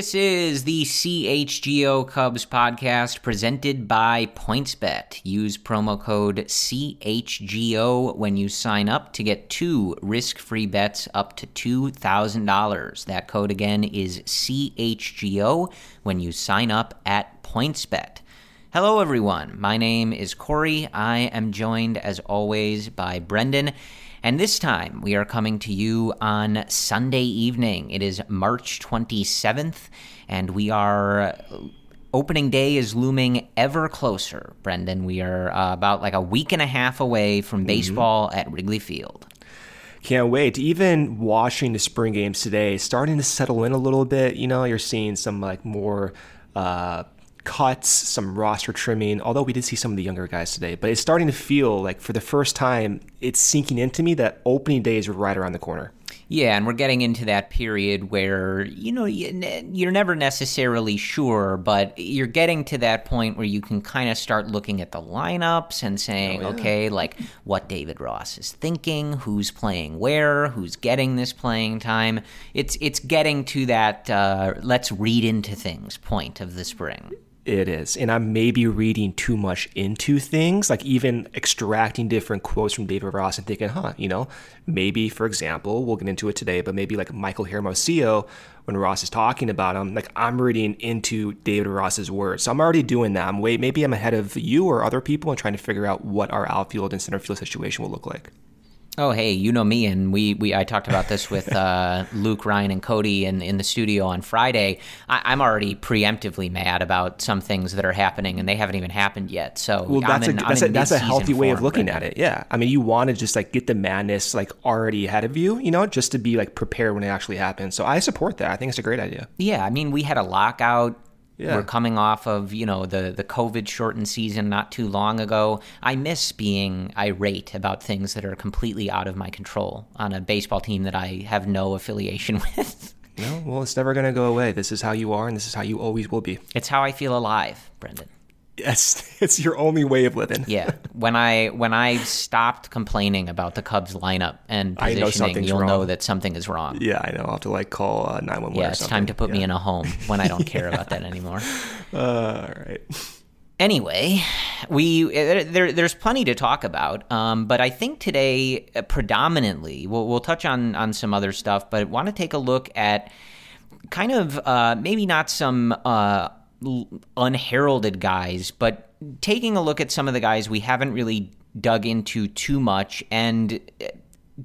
This is the CHGO Cubs podcast presented by PointsBet. Use promo code CHGO when you sign up to get two risk free bets up to $2,000. That code again is CHGO when you sign up at PointsBet. Hello, everyone. My name is Corey. I am joined, as always, by Brendan. And this time we are coming to you on Sunday evening. It is March 27th, and we are. Opening day is looming ever closer, Brendan. We are uh, about like a week and a half away from baseball mm-hmm. at Wrigley Field. Can't wait. Even watching the spring games today, starting to settle in a little bit. You know, you're seeing some like more uh, cuts, some roster trimming, although we did see some of the younger guys today. But it's starting to feel like for the first time, it's sinking into me that opening day is right around the corner. Yeah, and we're getting into that period where, you know, you're never necessarily sure, but you're getting to that point where you can kind of start looking at the lineups and saying, oh, yeah. okay, like what David Ross is thinking, who's playing where, who's getting this playing time. It's it's getting to that uh, let's read into things point of the spring. It is. And I'm maybe reading too much into things, like even extracting different quotes from David Ross and thinking, huh, you know, maybe, for example, we'll get into it today, but maybe like Michael Hermosillo, when Ross is talking about him, like I'm reading into David Ross's words. So I'm already doing that. I'm wait, maybe I'm ahead of you or other people and trying to figure out what our outfield and center field situation will look like. Oh, hey, you know me, and we, we I talked about this with uh, Luke, Ryan, and Cody in, in the studio on Friday. I, am already preemptively mad about some things that are happening, and they haven't even happened yet. So well, that's in, a, that's, a, that's a healthy way of looking at it. Yeah, I mean, you want to just like get the madness like already ahead of you, you know, just to be like prepared when it actually happens. So I support that. I think it's a great idea. Yeah, I mean, we had a lockout yeah. We're coming off of, you know, the, the COVID shortened season not too long ago. I miss being irate about things that are completely out of my control on a baseball team that I have no affiliation with. No, well, it's never going to go away. This is how you are, and this is how you always will be. It's how I feel alive, Brendan. Yes, it's your only way of living. yeah. When I when I stopped complaining about the Cubs lineup and positioning, you'll wrong. know that something is wrong. Yeah, I know. I'll have to like call uh, nine one one. Yeah, it's time to put me in a home when I don't care about that anymore. Uh, all right. Anyway, we uh, there, there's plenty to talk about, um, but I think today uh, predominantly we'll, we'll touch on on some other stuff, but want to take a look at kind of uh, maybe not some uh, unheralded guys, but taking a look at some of the guys we haven't really dug into too much and uh,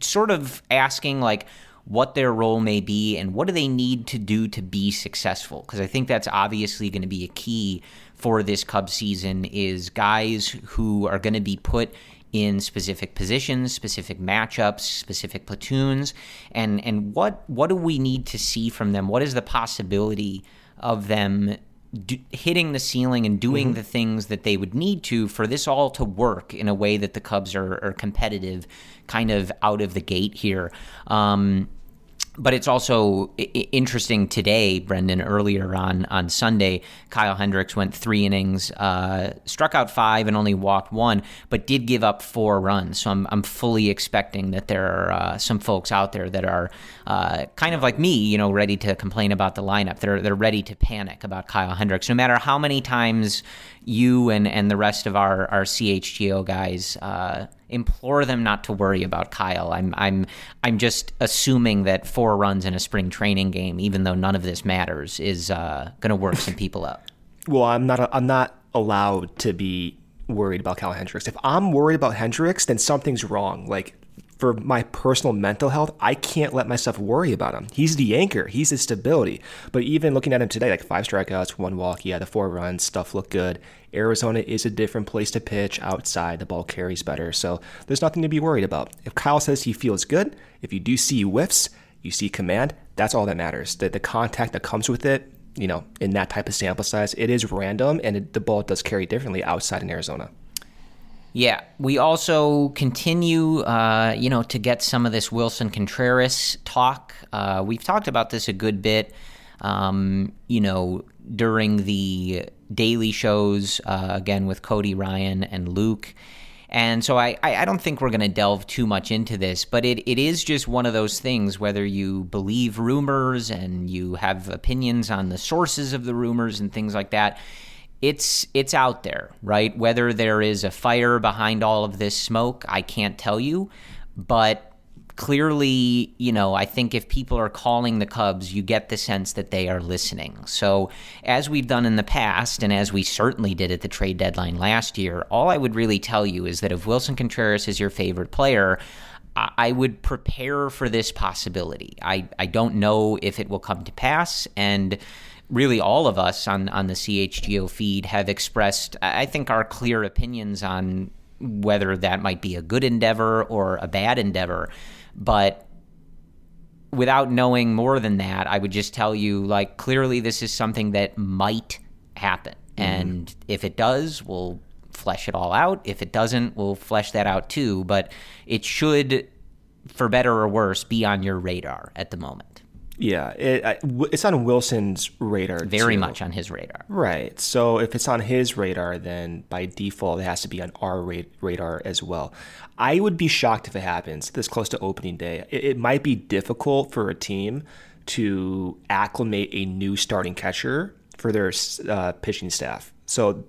sort of asking like what their role may be and what do they need to do to be successful because I think that's obviously going to be a key for this Cubs season is guys who are going to be put in specific positions, specific matchups, specific platoons, and and what what do we need to see from them? What is the possibility of them do, hitting the ceiling and doing mm-hmm. the things that they would need to for this all to work in a way that the Cubs are, are competitive, kind of out of the gate here. Um, but it's also interesting today, Brendan. Earlier on on Sunday, Kyle Hendricks went three innings, uh, struck out five, and only walked one, but did give up four runs. So I'm I'm fully expecting that there are uh, some folks out there that are uh, kind of like me, you know, ready to complain about the lineup. They're they're ready to panic about Kyle Hendricks, no matter how many times you and and the rest of our our CHGO guys uh, implore them not to worry about Kyle. I'm I'm I'm just assuming that four runs in a spring training game, even though none of this matters, is uh, going to work some people up. Well, I'm not I'm not allowed to be worried about Kyle Hendricks. If I'm worried about Hendricks, then something's wrong. Like for my personal mental health, I can't let myself worry about him. He's the anchor, he's the stability. But even looking at him today, like five strikeouts, one walk, yeah, the four runs, stuff looked good. Arizona is a different place to pitch outside, the ball carries better. So there's nothing to be worried about. If Kyle says he feels good, if you do see whiffs, you see command, that's all that matters. The, the contact that comes with it, you know, in that type of sample size, it is random and it, the ball does carry differently outside in Arizona. Yeah, we also continue, uh, you know, to get some of this Willson Contreras talk. Uh, we've talked about this a good bit, um, you know, during the daily shows, uh, again with Cody Ryan and Luke. And so I, I don't think we're going to delve too much into this, but it, it is just one of those things, whether you believe rumors and you have opinions on the sources of the rumors and things like that it's it's out there, right? Whether there is a fire behind all of this smoke, I can't tell you, but clearly, you know, I think if people are calling the Cubs, you get the sense that they are listening. So, as we've done in the past, and as we certainly did at the trade deadline last year, all I would really tell you is that if Willson Contreras is your favorite player, I would prepare for this possibility. I, I don't know if it will come to pass, and really all of us on on the CHGO feed have expressed, I think, our clear opinions on whether that might be a good endeavor or a bad endeavor. But without knowing more than that, I would just tell you, like, clearly this is something that might happen. Mm-hmm. And if it does, we'll flesh it all out. If it doesn't, we'll flesh that out too. But it should, for better or worse, be on your radar at the moment. Yeah, it, it's on Willson's radar. Very too. much on his radar. Right. So if it's on his radar, then by default, it has to be on our radar as well. I would be shocked if it happens this close to opening day. It, it might be difficult for a team to acclimate a new starting catcher for their uh, pitching staff. So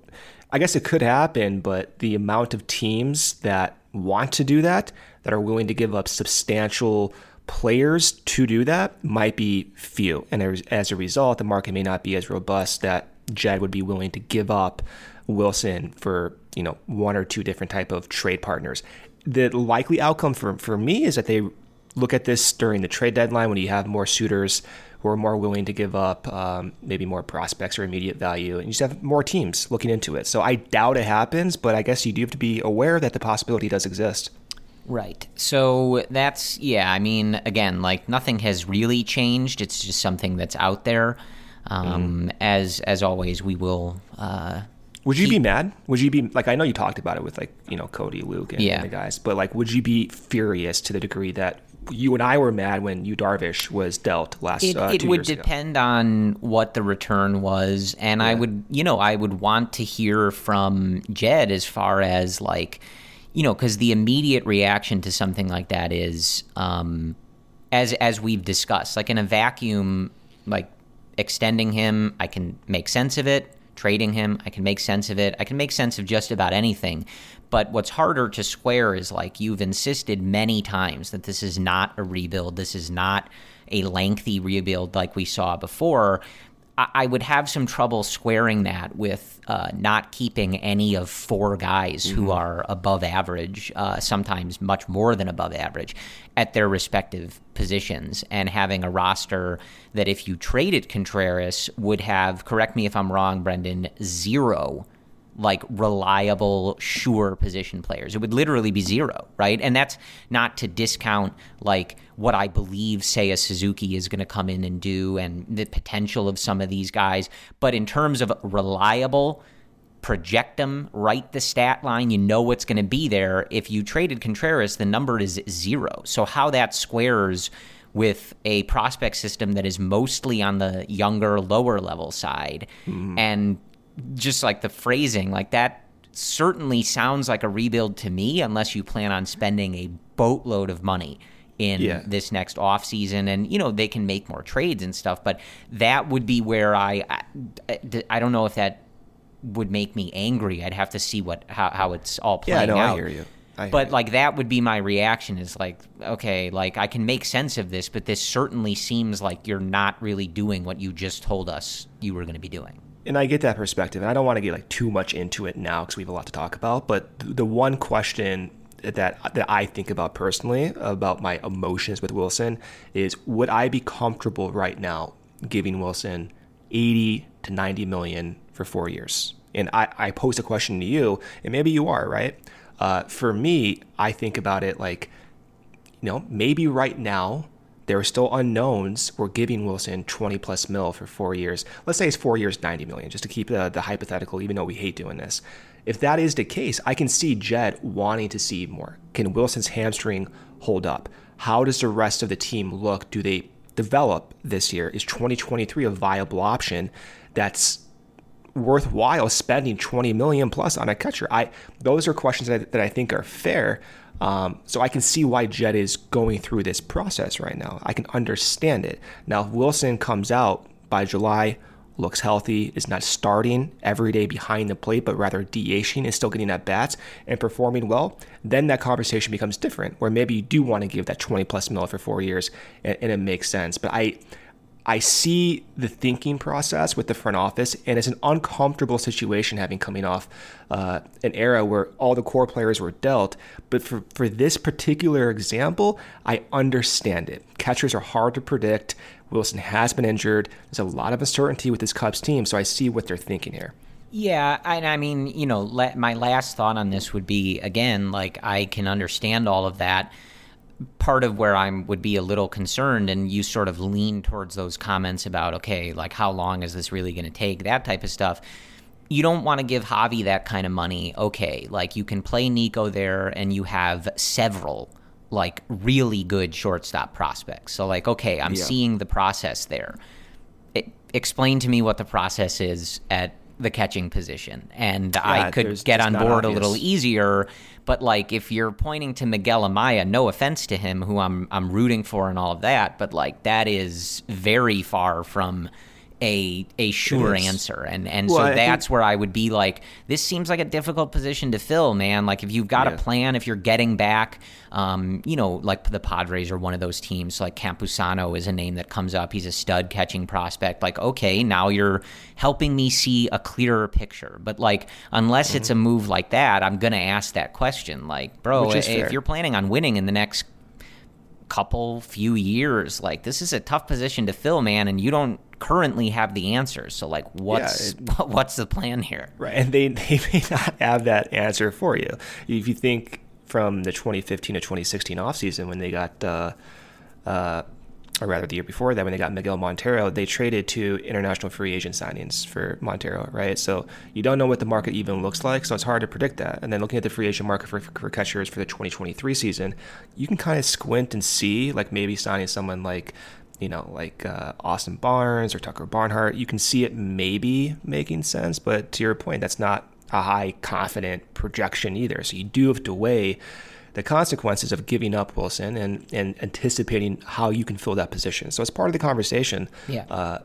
I guess it could happen, but the amount of teams that want to do that, that are willing to give up substantial players to do that might be few. And as a result, the market may not be as robust that Jed would be willing to give up Willson for, you know, one or two different type of trade partners. The likely outcome for, for me is that they look at this during the trade deadline when you have more suitors who are more willing to give up um, maybe more prospects or immediate value, and you just have more teams looking into it. So I doubt it happens, but I guess you do have to be aware that the possibility does exist. Right. So that's yeah. I mean, again, like nothing has really changed. It's just something that's out there. Um, mm. As as always, we will. Uh, would you keep... be mad? Would you be like? I know you talked about it with like you know Cody, Luke, and, yeah. and the guys, but like, would you be furious to the degree that you and I were mad when you Darvish was dealt last. It, uh, it would depend ago. on what the return was, and yeah. I would, you know, I would want to hear from Jed as far as like, you know, because the immediate reaction to something like that is, um, as as we've discussed, like in a vacuum, like extending him, I can make sense of it. Trading him, I can make sense of it. I can make sense of just about anything. But what's harder to square is like you've insisted many times that this is not a rebuild. This is not a lengthy rebuild like we saw before. I, would have some trouble squaring that with uh, not keeping any of four guys mm-hmm. who are above average, uh, sometimes much more than above average, at their respective positions, and having a roster that, if you traded Contreras, would have, correct me if I'm wrong, Brendan, zero like reliable, sure position players. It would literally be zero, right? And that's not to discount like what I believe Seiya Suzuki is going to come in and do and the potential of some of these guys. But in terms of reliable, project them, write the stat line, you know what's going to be there. If you traded Contreras, the number is zero. So how that squares with a prospect system that is mostly on the younger, lower level side, mm. and just like the phrasing, like that certainly sounds like a rebuild to me, unless you plan on spending a boatload of money in yeah. this next off season. And you know they can make more trades and stuff but that would be where I, I i, don't know if that would make me angry. I'd have to see what how, how it's all playing yeah, no, out. i hear you. I but like that would be my reaction is like okay like i can make sense of this but this certainly seems like you're not really doing what you just told us you were going to be doing and I get that perspective, and I don't want to get like too much into it now because we have a lot to talk about. But the one question that that I think about personally about my emotions with Willson is: Would I be comfortable right now giving Willson eighty to ninety million for four years? And I, I pose a question to you, and maybe you are right. Uh, for me, I think about it like, you know, maybe right now there are still unknowns. We're giving Willson 20 plus mil for four years. Let's say it's four years, 90 million, just to keep the, the hypothetical, even though we hate doing this. If that is the case, I can see Jed wanting to see more. Can Willson's hamstring hold up? How does the rest of the team look? Do they develop this year? Is 2023 a viable option that's worthwhile spending 20 million plus on a catcher? I those are questions that, that I think are fair. Um, so I can see why Jed is going through this process right now. I can understand it. Now, if Willson comes out by July, looks healthy, is not starting every day behind the plate, but rather DHing and still getting at bats and performing well, then that conversation becomes different. Where maybe you do want to give that 20 plus mil for four years, and, and it makes sense. But I, I see the thinking process with the front office, and it's an uncomfortable situation having coming off uh, an era where all the core players were dealt. But for, for this particular example, I understand it. Catchers are hard to predict. Willson has been injured. There's a lot of uncertainty with this Cubs team, so I see what they're thinking here. Yeah, and I mean, you know, my last thought on this would be again, like I can understand all of that part of where I would be a little concerned, and you sort of lean towards those comments about, okay, like how long is this really going to take, that type of stuff. You don't want to give Javi that kind of money. Okay, like you can play Nico there, and you have several like really good shortstop prospects. So, like, okay, I'm yeah. seeing the process there. It, explain to me what the process is at the catching position, and yeah, I could get on board obvious. a little easier but like if you're pointing to Miguel Amaya, no offense to him, who I'm I'm rooting for and all of that, but like that is very far from a a sure answer. And and well, so that's think, where I would be like this seems like a difficult position to fill man. Like if you've got yeah. a plan if you're getting back um you know like the Padres are one of those teams like Campusano is a name that comes up. He's a stud catching prospect. Like okay now you're helping me see a clearer picture. But like unless mm-hmm. it's a move like that I'm going to ask that question. Like bro if fair. you're planning on winning in the next couple few years like this is a tough position to fill man and you don't currently have the answers. So like what's yeah, it, what's the plan here? Right. And they, they may not have that answer for you. If you think from the 2015 to 2016 offseason when they got uh, uh, or rather the year before that when they got Miguel Montero, they traded two international free agent signings for Montero, right? So you don't know what the market even looks like, so it's hard to predict that. And then looking at the free agent market for, for catchers for the 2023 season, you can kind of squint and see like maybe signing someone like you know, like uh, Austin Barnes or Tucker Barnhart, you can see it maybe making sense, but to your point, that's not a high confident projection either. So you do have to weigh the consequences of giving up Willson and, and anticipating how you can fill that position. So it's part of the conversation. Yeah. Uh,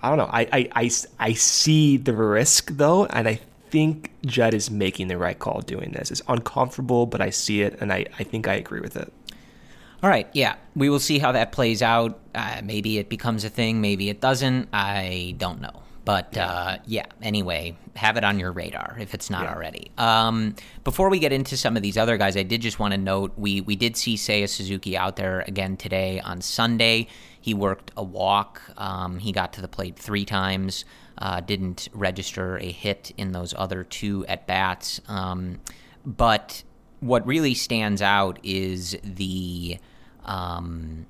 I don't know. I, I, I, I see the risk though, and I think Jed is making the right call doing this. It's uncomfortable, but I see it, and I, I think I agree with it. All right, yeah, we will see how that plays out. Uh, maybe it becomes a thing, maybe it doesn't. I don't know. But yeah. Uh, yeah, anyway, have it on your radar if it's not yeah. already. Um, before we get into some of these other guys, I did just want to note we we did see Seiya Suzuki out there again today on Sunday. He worked a walk. Um, he got to the plate three times. Uh, didn't register a hit in those other two at bats. Um, but what really stands out is the um,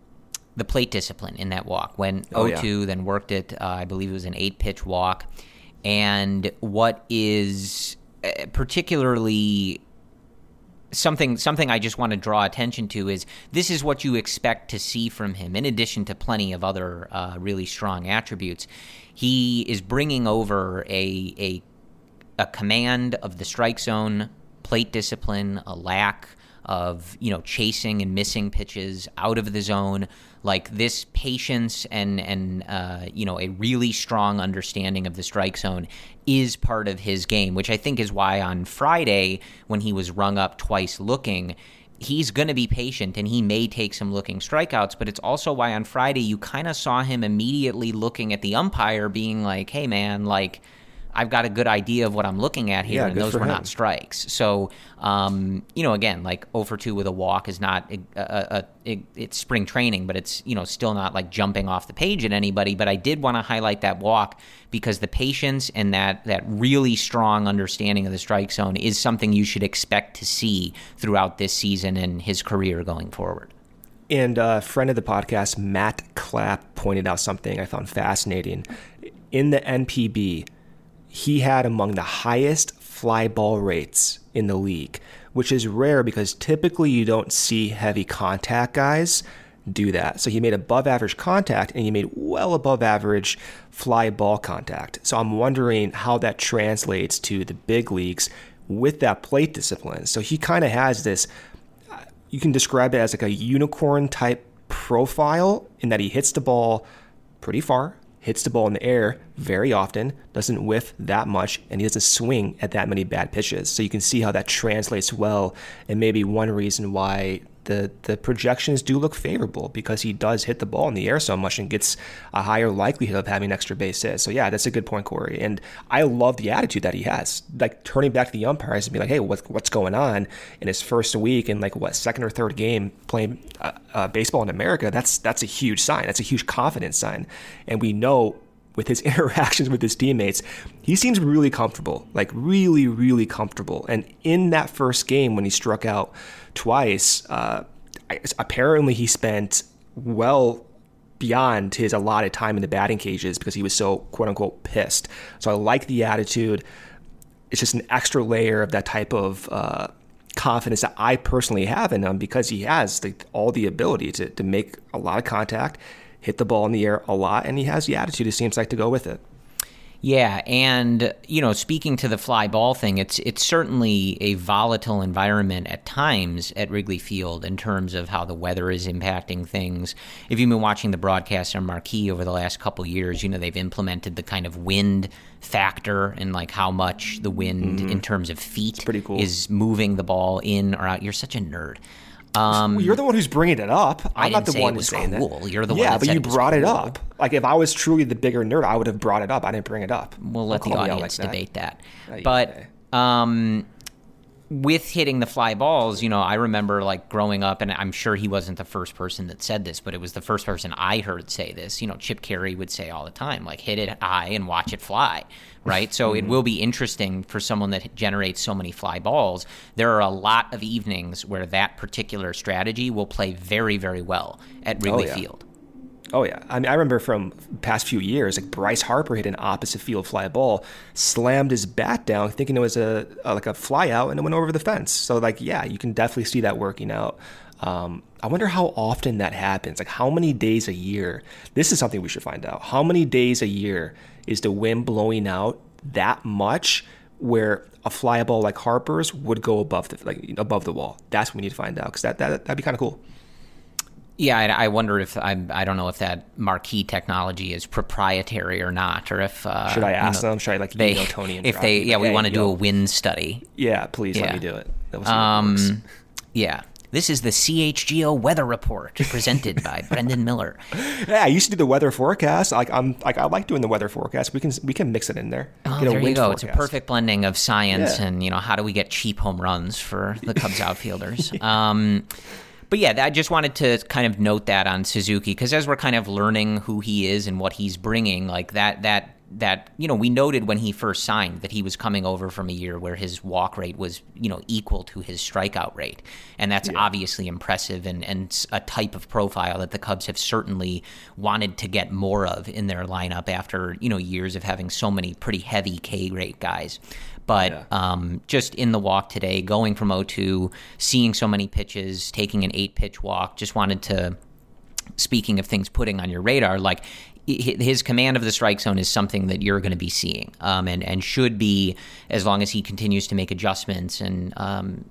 the plate discipline in that walk. When oh, 0-2, yeah. then worked it. Uh, I believe it was an eight pitch walk. And what is uh, particularly something something I just want to draw attention to is this is what you expect to see from him. In addition to plenty of other uh, really strong attributes, he is bringing over a a a command of the strike zone, plate discipline, a lack of you know chasing and missing pitches out of the zone. Like this patience and and uh, you know a really strong understanding of the strike zone is part of his game which i think is why on friday when he was rung up twice looking he's going to be patient and he may take some looking strikeouts, but it's also why on Friday you kind of saw him immediately looking at the umpire, being like, hey, man, like, I've got a good idea of what I'm looking at here, yeah, and those were him. not strikes. So, um, you know, again, like over 2 with a walk is not a, a, a, it's spring training, but it's you know still not like jumping off the page at anybody. But I did want to highlight that walk because the patience and that that really strong understanding of the strike zone is something you should expect to see throughout this season and his career going forward. And a uh, friend of the podcast, Matt Clapp, pointed out something I found fascinating. In the NPB, he had among the highest fly ball rates in the league, which is rare because typically you don't see heavy contact guys do that. So he made above average contact and he made well above average fly ball contact. So I'm wondering how that translates to the big leagues with that plate discipline. So he kind of has this, you can describe it as like a unicorn type profile in that he hits the ball pretty far, hits the ball in the air very often, doesn't whiff that much, and he doesn't swing at that many bad pitches. So you can see how that translates well, and maybe one reason why the the projections do look favorable because he does hit the ball in the air so much and gets a higher likelihood of having extra base hits. So yeah, that's a good point, Corey. And I love the attitude that he has, like turning back to the umpires and be like, "Hey, what's what's going on?" In his first week and like what second or third game playing uh, uh, baseball in America, that's that's a huge sign. That's a huge confidence sign, and we know with his interactions with his teammates, he seems really comfortable, like really, really comfortable. And in that first game when he struck out twice, uh, apparently he spent well beyond his allotted time in the batting cages because he was so quote unquote pissed. So I like the attitude. It's just an extra layer of that type of uh, confidence that I personally have in him because he has the, all the ability to, to make a lot of contact hit the ball in the air a lot, and he has the attitude, it seems like, to go with it. Yeah, and you know, speaking to the fly ball thing, it's it's certainly a volatile environment at times at Wrigley Field in terms of how the weather is impacting things. If you've been watching the broadcast on Marquee over the last couple years, you know they've implemented the kind of wind factor and like how much the wind mm-hmm. in terms of feet cool. is moving the ball in or out. You're such a nerd. Um, well, you're the one who's bringing it up. I'm I not the one who's saying cool. that. You're the yeah, one. but you it brought cool. it up. Like if I was truly the bigger nerd, I would have brought it up. I didn't bring it up. We'll let Don't the audience like debate that. that. But um, with hitting the fly balls, you know, I remember like growing up, and I'm sure he wasn't the first person that said this, but it was the first person I heard say this. You know, Chip Caray would say all the time, like hit it high and watch it fly right? So mm-hmm. it will be interesting for someone that generates so many fly balls. There are a lot of evenings where that particular strategy will play very, very well at Wrigley oh, yeah. Field. Oh yeah, I mean I remember from past few years, like Bryce Harper hit an opposite field fly ball, slammed his bat down, thinking it was a, a like a fly out, and it went over the fence. So like yeah, you can definitely see that working out. Um, I wonder how often that happens. Like how many days a year? This is something we should find out. How many days a year is the wind blowing out that much where a fly ball like Harper's would go above the like above the wall. That's what we need to find out because that, that that'd be kind of cool. Yeah, I, I wonder if I'm, I don't know if that marquee technology is proprietary or not, or if uh, should I ask you know, them? Should I like they, Tony? And if they yeah, we want to do a wind study. Yeah, please yeah. let me do it. Um, yeah. This is the CHGO weather report presented by Brendan Miller. Yeah, I used to do the weather forecast. Like I'm like I like doing the weather forecast. We can we can mix it in there. Oh, there you go. It's a perfect blending of science Yeah. and you know how do we get cheap home runs for the Cubs outfielders. um, but yeah, I just wanted to kind of note that on Suzuki because as we're kind of learning who he is and what he's bringing, like that that that you know we noted when he first signed that he was coming over from a year where his walk rate was you know equal to his strikeout rate, and that's obviously impressive and and a type of profile that the Cubs have certainly wanted to get more of in their lineup after you know years of having so many pretty heavy K rate guys. But Yeah. um, just in the walk today, going from 0-2, seeing so many pitches, taking an eight pitch walk, just wanted to speaking of things putting on your radar, like his command of the strike zone is something that you're going to be seeing, um, and and should be as long as he continues to make adjustments and um,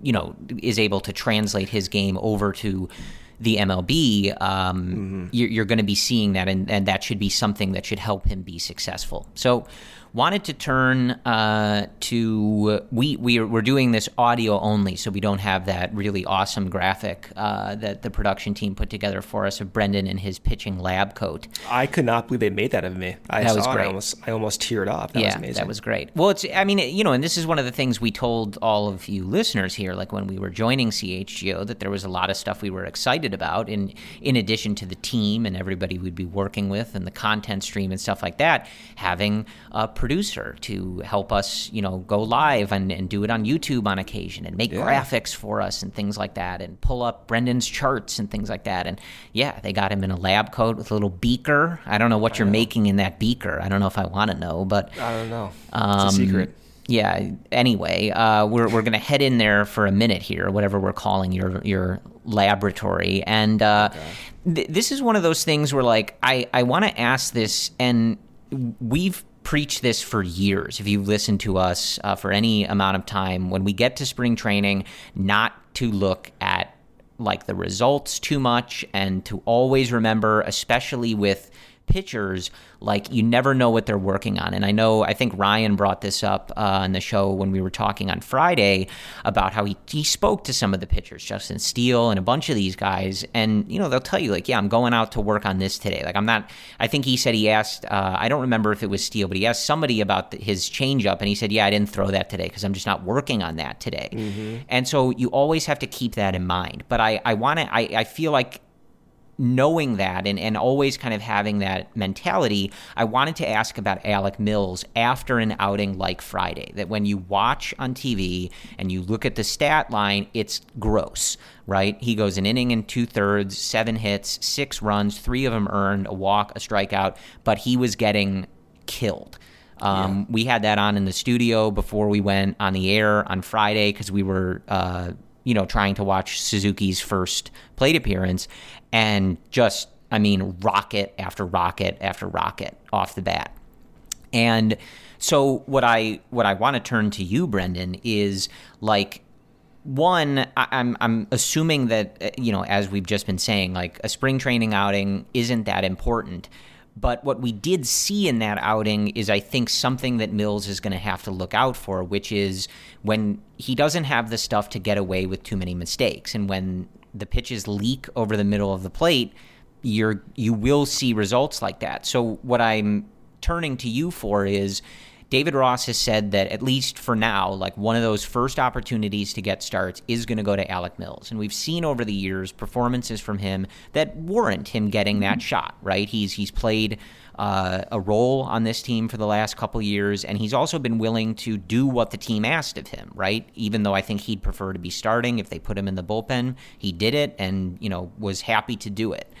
you know is able to translate his game over to the MLB. Um, You're, you're going to be seeing that, and, and that should be something that should help him be successful. So. Wanted to turn uh, to we we are, we're doing this audio only, so we don't have that really awesome graphic uh, that the production team put together for us of Brendan in his pitching lab coat. I could not believe they made that of me. I That saw was it, I almost I almost teared up. That yeah, was amazing. that was great. Well, it's I mean, you know, and this is one of the things we told all of you listeners here, like when we were joining CHGO, that there was a lot of stuff we were excited about, in in addition to the team and everybody we'd be working with and the content stream and stuff like that, having a producer to help us, you know, go live and, and do it on YouTube on occasion and make graphics for us and things like that and pull up Brendan's charts and things like that. And yeah, they got him in a lab coat with a little beaker. I don't know what you're making in that beaker. I don't know if I want to know, but I don't know. Um, it's a secret. yeah. Anyway, uh, we're we're gonna head in there for a minute here, whatever we're calling your your laboratory, and uh, th- this is one of those things where like I I want to ask this, and we've preached this for years. If you've listened to us uh, for any amount of time, when we get to spring training, not to look at like the results too much, and to always remember, especially with pitchers like you never know what they're working on. And i know i think ryan brought this up uh, on the show when we were talking on friday about how he, he spoke to some of the pitchers justin steele and a bunch of these guys. And you know they'll tell you like yeah i'm going out to work on this today. Like i'm not i think he said he asked uh, i don't remember if it was steele but he asked somebody about the, his changeup and he said yeah i didn't throw that today because i'm just not working on that today. And so you always have to keep that in mind. But i i want to I, I feel like knowing that and, and always kind of having that mentality, I wanted to ask about Alec Mills after an outing like Friday. That when you watch on TV and you look at the stat line, it's gross, right? He goes an inning and two thirds, seven hits, six runs, three of them earned, a walk, a strikeout, but he was getting killed. Um, We had that on in the studio before we went on the air on Friday because we were, uh, you know, trying to watch Suzuki's first plate appearance, and just, I mean, rocket after rocket after rocket off the bat. And so what I what I want to turn to you, Brendan, is like one, I, I'm I'm assuming that uh, you know, as we've just been saying, like a spring training outing isn't that important. But what we did see in that outing is, I think, something that Mills is going to have to look out for, which is when he doesn't have the stuff to get away with too many mistakes, and when the pitches leak over the middle of the plate, you're you will see results like that. So what I'm turning to you for is David Ross has said that at least for now, like one of those first opportunities to get starts is going to go to Alec Mills. And we've seen over the years performances from him that warrant him getting that shot, right? He's he's played uh, a role on this team for the last couple years, and he's also been willing to do what the team asked of him, right? Even though I think he'd prefer to be starting if they put him in the bullpen, he did it and, you know, was happy to do it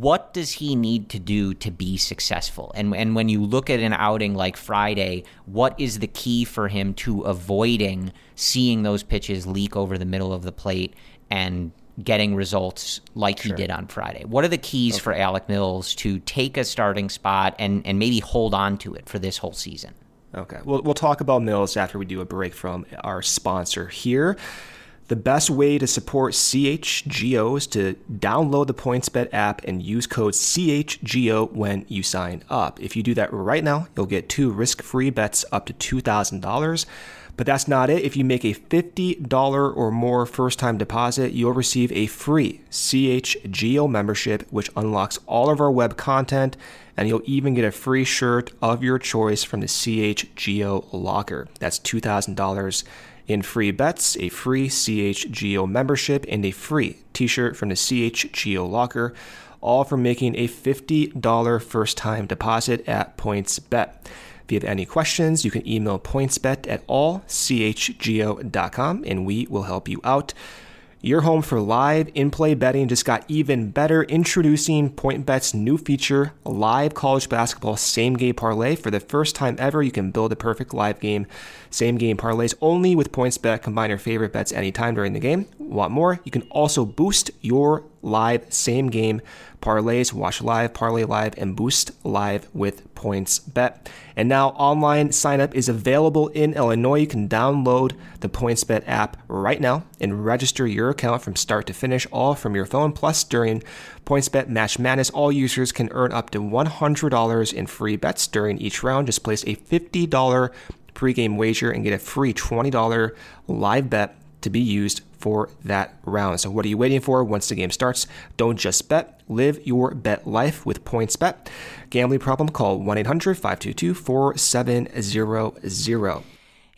what does he need to do to be successful? And and when you look at an outing like Friday, what is the key for him to avoiding seeing those pitches leak over the middle of the plate and getting results like he did on Friday? What are the keys for Alec Mills to take a starting spot and and maybe hold on to it for this whole season? Okay. We'll, we'll talk about Mills after we do a break from our sponsor here. The best way to support CHGO is to download the PointsBet app and use code CHGO when you sign up. If you do that right now, you'll get two risk free bets up to $2,000. But that's not it. If you make a $50 or more first time deposit, you'll receive a free CHGO membership, which unlocks all of our web content, and you'll even get a free shirt of your choice from the CHGO locker. That's $2,000 in free bets, a free CHGO membership, and a free t shirt from the CHGO locker, all for making a $50 first time deposit at PointsBet. If you have any questions, you can email pointsbet at allchgo.com and we will help you out. Your home for live in play betting just got even better. Introducing PointBet's new feature, Live College Basketball Same Game Parlay. For the first time ever, you can build a perfect live game same game parlays only with PointsBet. Combine your favorite bets anytime during the game. Want more? You can also boost your live same game parlays, watch live, parlay live, and boost live with PointsBet. And now online sign up is available in Illinois. You can download the PointsBet app right now and register your account from start to finish, all from your phone. Plus, during PointsBet Match Madness, all users can earn up to $100 in free bets during each round. Just place a $50 pregame wager and get a free $20 live bet to be used for that round. So, what are you waiting for once the game starts? Don't just bet, live your bet life with PointsBet. Gambling problem, call 1 800 522 4700.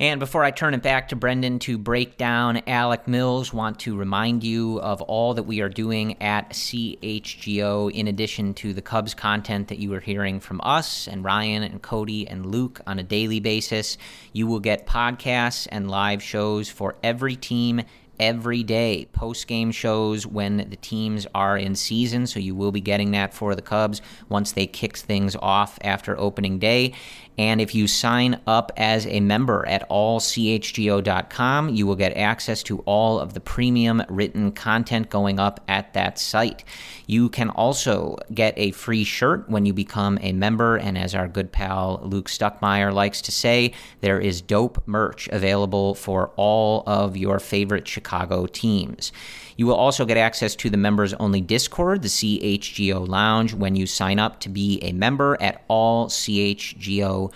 And before I turn it back to Brendan to break down Alec Mills, want to remind you of all that we are doing at CHGO in addition to the Cubs content that you are hearing from us and Ryan and Cody and Luke on a daily basis. You will get podcasts and live shows for every team every day. Post game shows when the teams are in season, so you will be getting that for the Cubs once they kick things off after opening day. And if you sign up as a member at allchgo.com, you will get access to all of the premium written content going up at that site. You can also get a free shirt when you become a member. And as our good pal Luke Stuckmeyer likes to say, there is dope merch available for all of your favorite Chicago teams. You will also get access to the members only Discord, the CHGO Lounge, when you sign up to be a member at allchgo.com.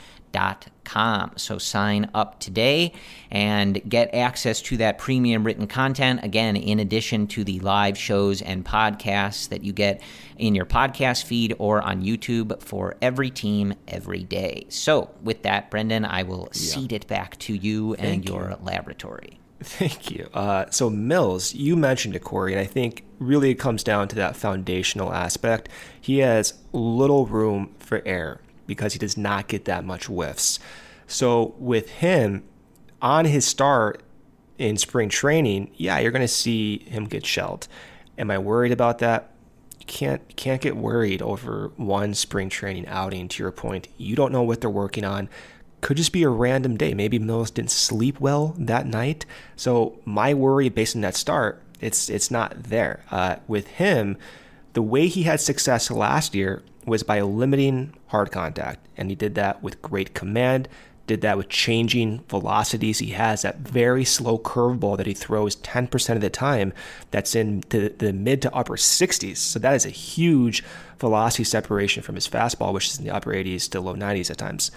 So sign up today and get access to that premium written content. Again, in addition to the live shows and podcasts that you get in your podcast feed or on YouTube for every team every day. So, with that, Brendan, I will yeah. cede it back to you Thank and your you. laboratory. Thank you. Uh, so, Mills, you mentioned it, Corey, and I think really it comes down to that foundational aspect. He has little room for error because he does not get that much whiffs. So, with him on his start in spring training, yeah, you're going to see him get shelled. Am I worried about that? You can't can't get worried over one spring training outing. To your point, you don't know what they're working on could just be a random day. Maybe Mills didn't sleep well that night. So my worry based on that start, it's it's not there. Uh, with him, the way he had success last year was by limiting hard contact, and he did that with great command. Did that with changing velocities. He has that very slow curveball that he throws 10% of the time. That's in the, the mid to upper 60s. So that is a huge velocity separation from his fastball, which is in the upper 80s to low 90s at times.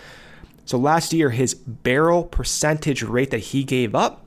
So last year, his barrel percentage rate that he gave up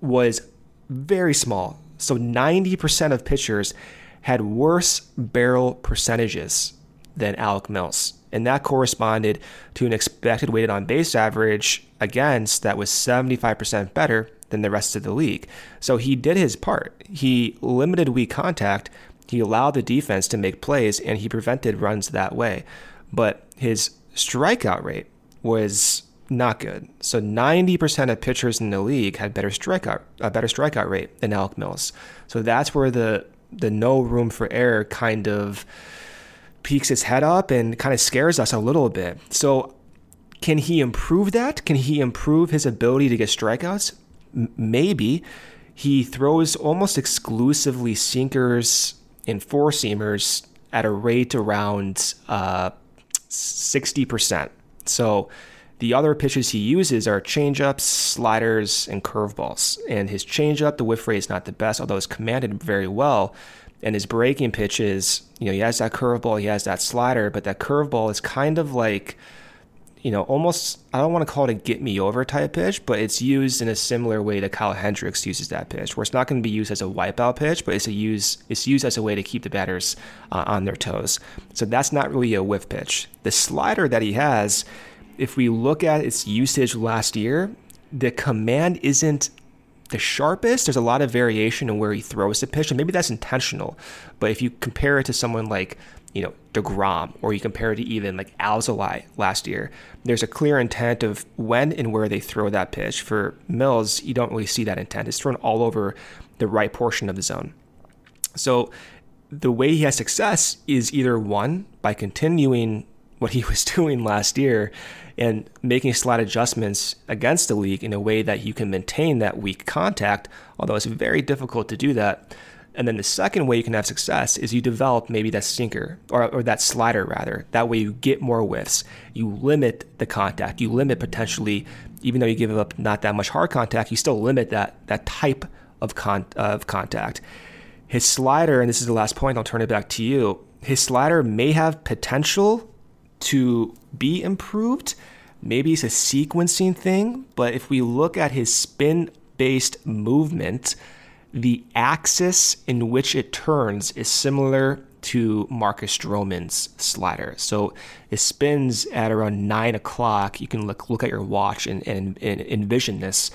was very small. So 90% of pitchers had worse barrel percentages than Alec Mills. And that corresponded to an expected weighted on base average against that was 75% better than the rest of the league. So he did his part. He limited weak contact, he allowed the defense to make plays, and he prevented runs that way. But his strikeout rate was not good. So 90% of pitchers in the league had better strikeout a better strikeout rate than Alec Mills. So that's where the the no room for error kind of peeks his head up and kind of scares us a little bit. So can he improve that? Can he improve his ability to get strikeouts? M- maybe. He throws almost exclusively sinkers and four seamers at a rate around uh, 60%. So the other pitches he uses are changeups, sliders, and curveballs. And his changeup, the whiff rate is not the best, although it's commanded very well. And his breaking pitches, you know, he has that curveball, he has that slider, but that curveball is kind of like you know, almost, I don't want to call it a get me over type pitch, but it's used in a similar way that Kyle Hendricks uses that pitch, where it's not going to be used as a wipeout pitch, but it's a use, it's used as a way to keep the batters uh, on their toes. So that's not really a whiff pitch. The slider that he has, if we look at its usage last year, the command isn't the sharpest. There's a lot of variation in where he throws the pitch, and maybe that's intentional. But if you compare it to someone like you know, DeGrom, or you compare it to even like Alzolay last year, there's a clear intent of when and where they throw that pitch. For Mills, you don't really see that intent. It's thrown all over the right portion of the zone. So the way he has success is either one, by continuing what he was doing last year and making slight adjustments against the league in a way that you can maintain that weak contact, although it's very difficult to do that and then the second way you can have success is you develop maybe that sinker or, or that slider rather. That way you get more whiffs. You limit the contact. You limit potentially, even though you give up not that much hard contact, you still limit that that type of con- of contact. His slider, and this is the last point, I'll turn it back to you. His slider may have potential to be improved. Maybe it's a sequencing thing, but if we look at his spin based movement, the axis in which it turns is similar to Marcus Stroman's slider. So it spins at around nine o'clock. You can look look at your watch and, and, and envision this.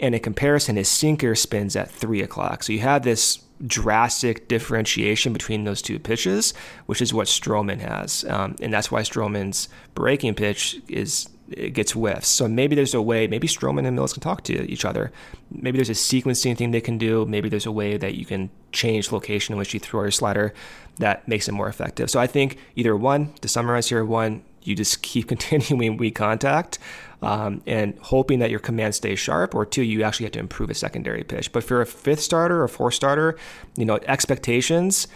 And in comparison, his sinker spins at three o'clock. So you have this drastic differentiation between those two pitches, which is what Stroman has. Um, and that's why Stroman's breaking pitch is gets whiffs. So maybe there's a way, maybe Stroman and Mills can talk to each other. Maybe there's a sequencing thing they can do. Maybe there's a way that you can change location in which you throw your slider that makes it more effective. So I think either one, to summarize here, one, you just keep continuing weak contact um, and hoping that your command stays sharp, or two, you actually have to improve a secondary pitch. But for a fifth starter or fourth starter, you know, expectations,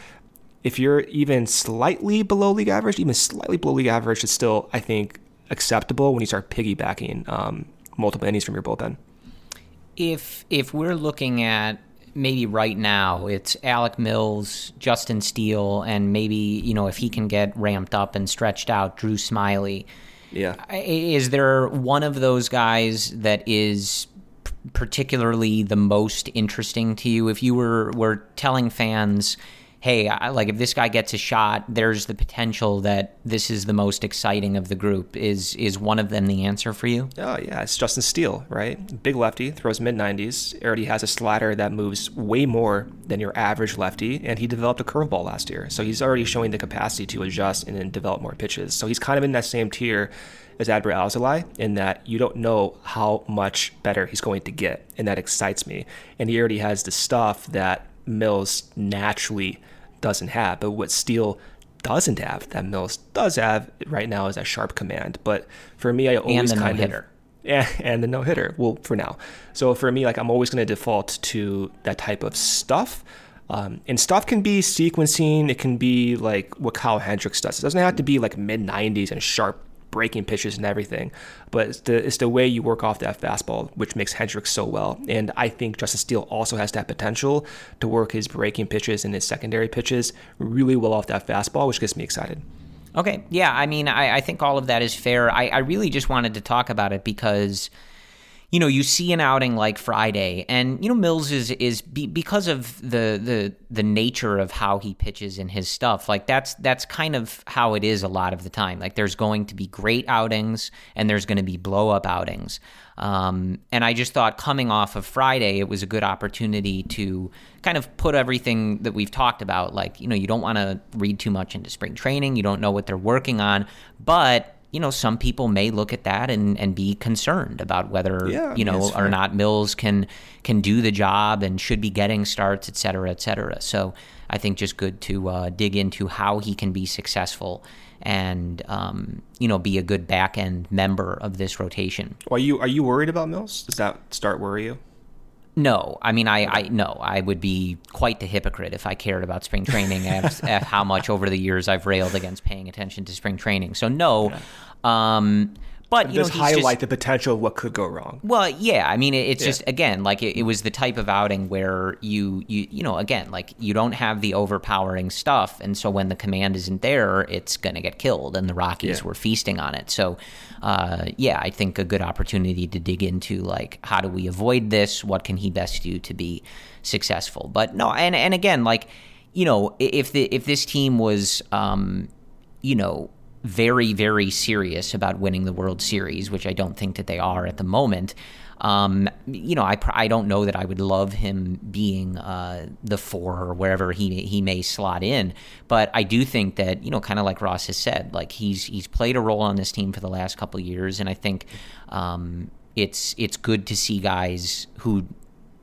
if you're even slightly below league average, even slightly below league average, is still, I think, acceptable when you start piggybacking um, multiple innings from your bullpen. If if we're looking at maybe right now it's Alec Mills, Justin Steele, and maybe you know if he can get ramped up and stretched out, Drew Smyly. Yeah, is there one of those guys that is particularly the most interesting to you? If you were were telling fans hey, I, like if this guy gets a shot, there's the potential that this is the most exciting of the group. Is is one of them the answer for you? Oh yeah, it's Justin Steele, right? Big lefty, throws mid 90s. Already has a slider that moves way more than your average lefty, and he developed a curveball last year, so he's already showing the capacity to adjust and then develop more pitches. So he's kind of in that same tier as Adbert Alzolay in that you don't know how much better he's going to get, and that excites me. And he already has the stuff that Mills naturally doesn't have. But what Steele doesn't have, that Mills does have right now, is that sharp command. But for me, I always kind of yeah, and the no hitter. Well, for now. So for me, like I'm always going to default to that type of stuff. Um, and stuff can be sequencing. It can be like what Kyle Hendricks does. It doesn't have to be like mid 90s and sharp breaking pitches and everything. But it's the, it's the way you work off that fastball, which makes Hendricks so well. And I think Justin Steele also has that potential to work his breaking pitches and his secondary pitches really well off that fastball, which gets me excited. Okay. Yeah. I mean, I, I think all of that is fair. I, I really just wanted to talk about it because you know, you see an outing like Friday, and you know Mills is is be, because of the the the nature of how he pitches in his stuff. Like that's that's kind of how it is a lot of the time. Like there's going to be great outings, and there's going to be blow up outings. Um, and I just thought coming off of Friday, it was a good opportunity to kind of put everything that we've talked about. Like you know, you don't want to read too much into spring training. You don't know what they're working on, but you know, some people may look at that and, and be concerned about whether, yeah, you know, or not Mills can can do the job and should be getting starts, et cetera, et cetera. So I think just good to uh, dig into how he can be successful and um, you know be a good back end member of this rotation. Are you are you worried about Mills? Does that start worry you? No, I mean, I, I no, I would be quite the hypocrite if I cared about spring training and how much over the years I've railed against paying attention to spring training. So no, um, But you Just know, highlight just, the potential of what could go wrong. well, yeah. I mean, it- it's Yeah. just again like it, it was the type of outing where you you you know again like you don't have the overpowering stuff, and so when the command isn't there, it's gonna get killed, and the Rockies Yeah. were feasting on it. So, uh, yeah, I think a good opportunity to dig into like how do we avoid this? What can he best do to be successful? But no, and and again, like you know, if the if this team was, um, you know very, very serious about winning the World Series, which I don't think that they are at the moment. Um, you know, I, I don't know that I would love him being uh, the four or wherever he he may slot in, but I do think that you know, kind of like Ross has said, like he's he's played a role on this team for the last couple of years, and I think um, it's it's good to see guys who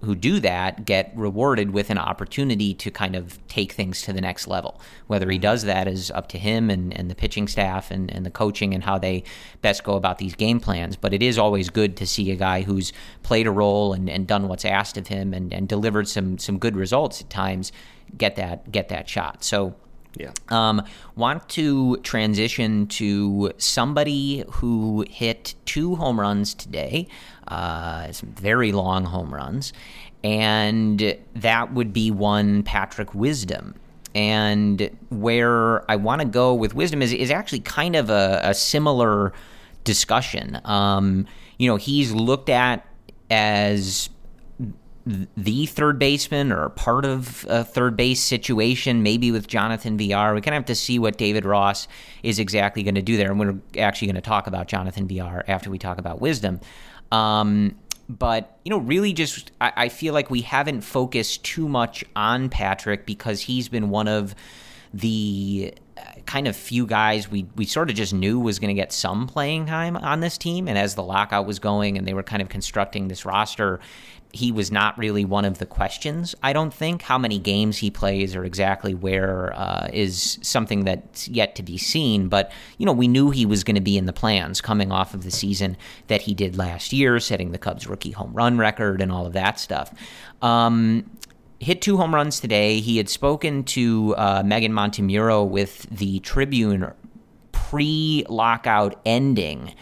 who do that get rewarded with an opportunity to kind of take things to the next level. Whether he does that is up to him and, and the pitching staff and, and the coaching and how they best go about these game plans. But it is always good to see a guy who's played a role and, and done what's asked of him and, and delivered some some good results at times get that get that shot. So Yeah. um, want to transition to somebody who hit two home runs today, uh, some very long home runs, and that would be one Patrick Wisdom. And where I want to go with Wisdom is, is actually kind of a, a similar discussion. Um, you know, he's looked at as the third baseman or part of a third base situation, maybe with Jonathan Villar. We kind of have to see what David Ross is exactly going to do there. And we're actually going to talk about Jonathan Villar after we talk about wisdom. Um, but, you know, really just, I, I feel like we haven't focused too much on Patrick because he's been one of the uh, kind of few guys we, we sort of just knew was going to get some playing time on this team. And as the lockout was going and they were kind of constructing this roster, he was not really one of the questions. I don't think how many games he plays or exactly where uh, is something that's yet to be seen. But you know, we knew he was going to be in the plans coming off of the season that he did last year, setting the Cubs rookie home run record and all of that stuff. Um, hit two home runs today. He had spoken to uh, Meghan Montemurro with the Tribune pre-lockout ending.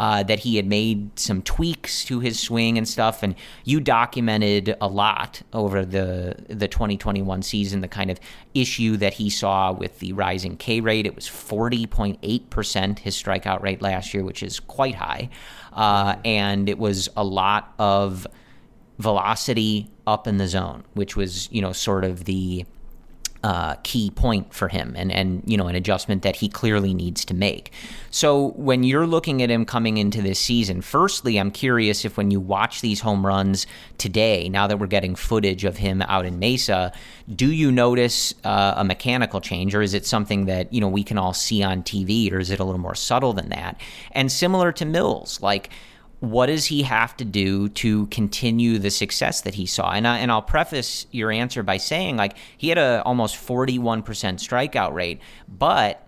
Uh, that he had made some tweaks to his swing and stuff, and you documented a lot over the the 2021 season the kind of issue that he saw with the rising K rate. It was 40.8 percent his strikeout rate last year, which is quite high, uh, and it was a lot of velocity up in the zone, which was you know sort of the uh, key point for him and, and you know an adjustment that he clearly needs to make. So when you're looking at him coming into this season, firstly, I'm curious if when you watch these home runs today, now that we're getting footage of him out in Mesa, do you notice uh, a mechanical change, or is it something that you know we can all see on TV, or is it a little more subtle than that? And similar to Mills, like what does he have to do to continue the success that he saw? And I, and I'll preface your answer by saying like he had a almost 41% strikeout rate, but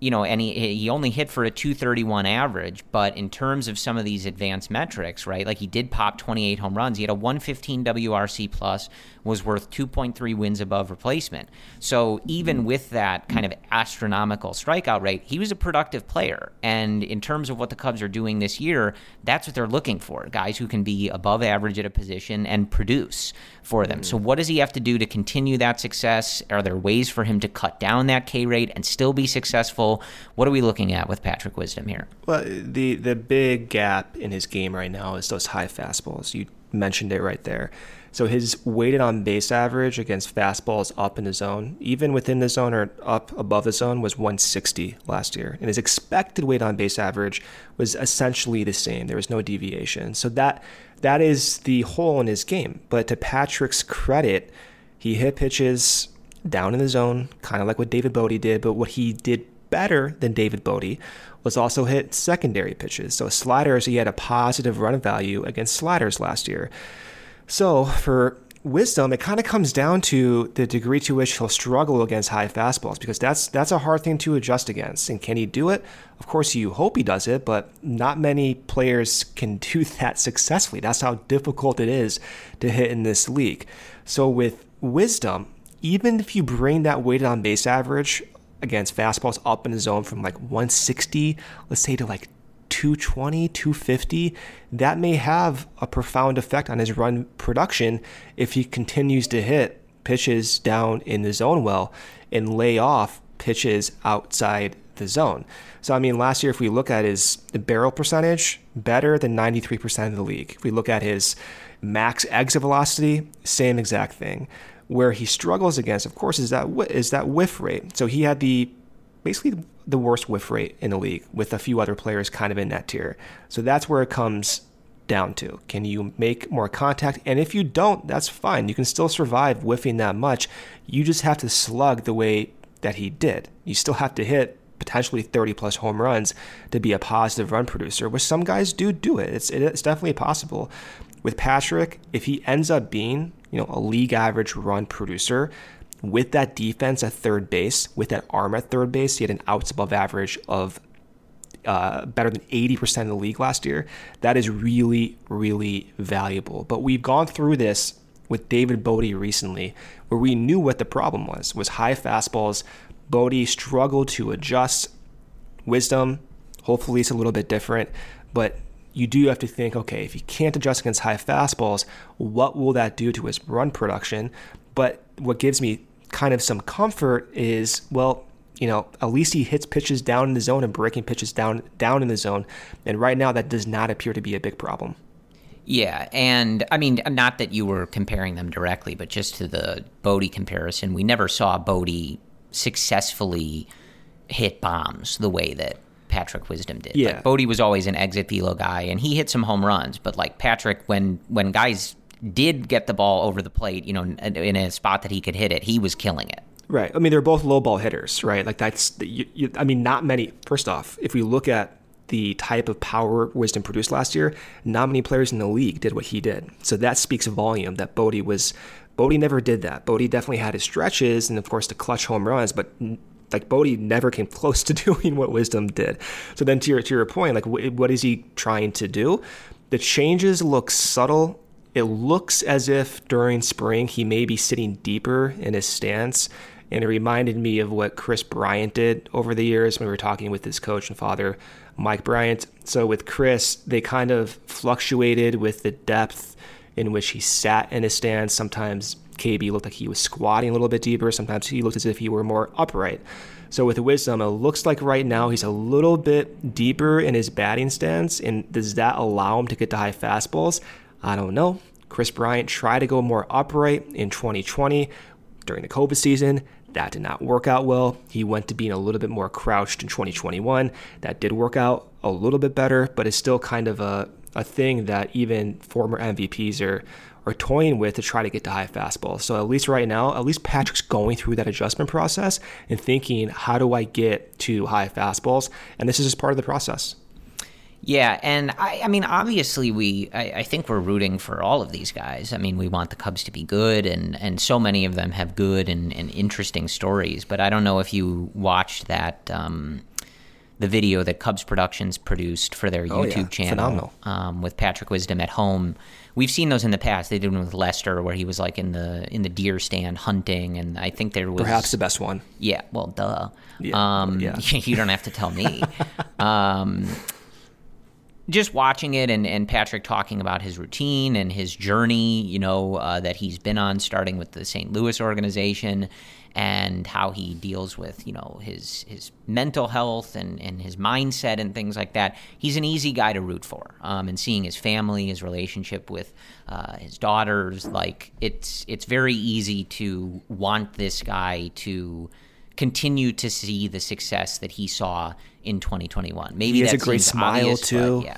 you know, and he, he only hit for a 231 average, but in terms of some of these advanced metrics, right? Like he did pop 28 home runs. He had a 115 WRC plus, was worth 2.3 wins above replacement. So even hmm. with that kind of astronomical strikeout rate, he was a productive player. And in terms of what the Cubs are doing this year, that's what they're looking for guys who can be above average at a position and produce for them. So hmm. what does he have to do to continue that success? Are there ways for him to cut down that K rate and still be successful? What are we looking at with Patrick Wisdom here? Well, the the big gap in his game right now is those high fastballs. You mentioned it right there. So his weighted on base average against fastballs up in the zone, even within the zone or up above the zone, was 160 last year. And his expected weight on base average was essentially the same. There was no deviation. So that that is the hole in his game. But to Patrick's credit, he hit pitches down in the zone, kind of like what David Bote did. But what he did better than David Bote was also hit secondary pitches. So sliders, he had a positive run value against sliders last year. So for wisdom, it kind of comes down to the degree to which he'll struggle against high fastballs because that's that's a hard thing to adjust against. And can he do it? Of course, you hope he does it, but not many players can do that successfully. That's how difficult it is to hit in this league. So with wisdom, even if you bring that weighted on base average against fastballs up in the zone from like 160, let's say to like 220, 250, that may have a profound effect on his run production if he continues to hit pitches down in the zone well and lay off pitches outside the zone. So, I mean, last year, if we look at his barrel percentage, better than 93% of the league. If we look at his max exit velocity, same exact thing. Where he struggles against, of course, is that is that whiff rate. So he had the basically the worst whiff rate in the league, with a few other players kind of in that tier. So that's where it comes down to. Can you make more contact? And if you don't, that's fine. You can still survive whiffing that much. You just have to slug the way that he did. You still have to hit potentially 30 plus home runs to be a positive run producer, which some guys do do it. It's, it's definitely possible. With Patrick, if he ends up being, you know, a league average run producer with that defense at third base, with that arm at third base, he had an outs above average of uh, better than 80% of the league last year. That is really, really valuable. But we've gone through this with David Bote recently, where we knew what the problem was, was high fastballs. Bote struggled to adjust. Wisdom, hopefully it's a little bit different, but you do have to think, okay, if he can't adjust against high fastballs, what will that do to his run production? But what gives me kind of some comfort is, well, you know, at least he hits pitches down in the zone and breaking pitches down down in the zone. And right now that does not appear to be a big problem. Yeah, and I mean, not that you were comparing them directly, but just to the Bote comparison, we never saw Bote successfully hit bombs the way that Patrick Wisdom did. Yeah. Like Bote was always an exit velo guy, and he hit some home runs. But like Patrick, when when guys did get the ball over the plate, you know, in a spot that he could hit it, he was killing it. Right. I mean, they're both low ball hitters, right? Like that's, you, you, I mean, not many. First off, if we look at the type of power Wisdom produced last year, not many players in the league did what he did. So that speaks volume that Bote was. Bote never did that. Bote definitely had his stretches and, of course, the clutch home runs, but like Bote never came close to doing what Wisdom did. So then, to your to your point, like what is he trying to do? The changes look subtle. It looks as if during spring he may be sitting deeper in his stance and it reminded me of what Kris Bryant did over the years when we were talking with his coach and father, Mike Bryant. So with Kris, they kind of fluctuated with the depth in which he sat in his stance. Sometimes KB looked like he was squatting a little bit deeper. Sometimes he looked as if he were more upright. So with Wisdom, it looks like right now he's a little bit deeper in his batting stance. And does that allow him to get to high fastballs? I don't know. Kris Bryant tried to go more upright in 2020 during the COVID season. That did not work out well. He went to being a little bit more crouched in 2021. That did work out a little bit better, but it's still kind of a, a thing that even former MVPs are are toying with to try to get to high fastball. So at least right now, at least Patrick's going through that adjustment process and thinking, how do I get to high fastballs? And this is just part of the process. Yeah, and I, I mean, obviously, we I, I, think we're rooting for all of these guys. I mean, we want the Cubs to be good, and, and so many of them have good and, and interesting stories. But I don't know if you watched that um, the video that Cubs Productions produced for their oh, YouTube yeah. channel um, with Patrick Wisdom at home. We've seen those in the past. They did one with Lester, where he was like in the in the deer stand hunting, and I think there was perhaps the best one. Yeah, well, duh. Yeah, um, yeah. you don't have to tell me. just watching it and, and Patrick talking about his routine and his journey, you know, uh, that he's been on starting with the St. Louis organization and how he deals with, you know, his his mental health and, and his mindset and things like that. He's an easy guy to root for. Um, and seeing his family, his relationship with uh, his daughters, like it's it's very easy to want this guy to continue to see the success that he saw in 2021. Maybe he has a great smile obvious, too. yeah.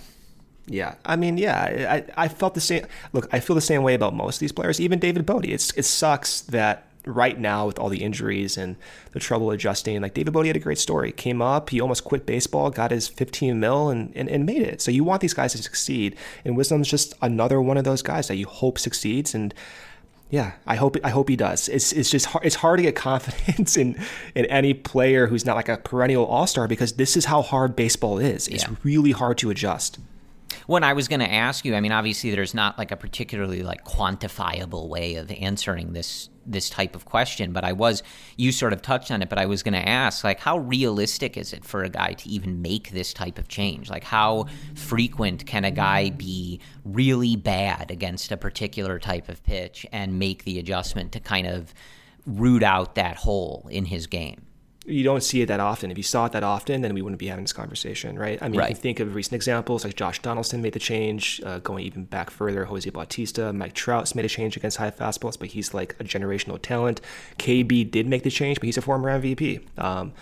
Yeah, I mean, yeah, I, I felt the same. Look, I feel the same way about most of these players, even David Bote. It's it sucks that right now with all the injuries and the trouble adjusting, like David Bote had a great story. Came up, he almost quit baseball, got his 15 mil, and, and, and made it. So you want these guys to succeed, and Wisdom's just another one of those guys that you hope succeeds. And yeah, I hope I hope he does. It's it's just hard, it's hard to get confidence in in any player who's not like a perennial all star because this is how hard baseball is. It's Yeah. really hard to adjust. When I was going to ask you, I mean, obviously, there's not like a particularly like quantifiable way of answering this this type of question, but I was you sort of touched on it, but I was going to ask like how realistic is it for a guy to even make this type of change? Like how frequent can a guy be really bad against a particular type of pitch and make the adjustment to kind of root out that hole in his game? You don't see it that often. If you saw it that often, then we wouldn't be having this conversation, right? I mean, right. you can think of recent examples like Josh Donaldson made the change, uh, going even back further, Jose Bautista, Mike Trout's made a change against high fastballs, but he's like a generational talent. KB did make the change, but he's a former MVP. Um,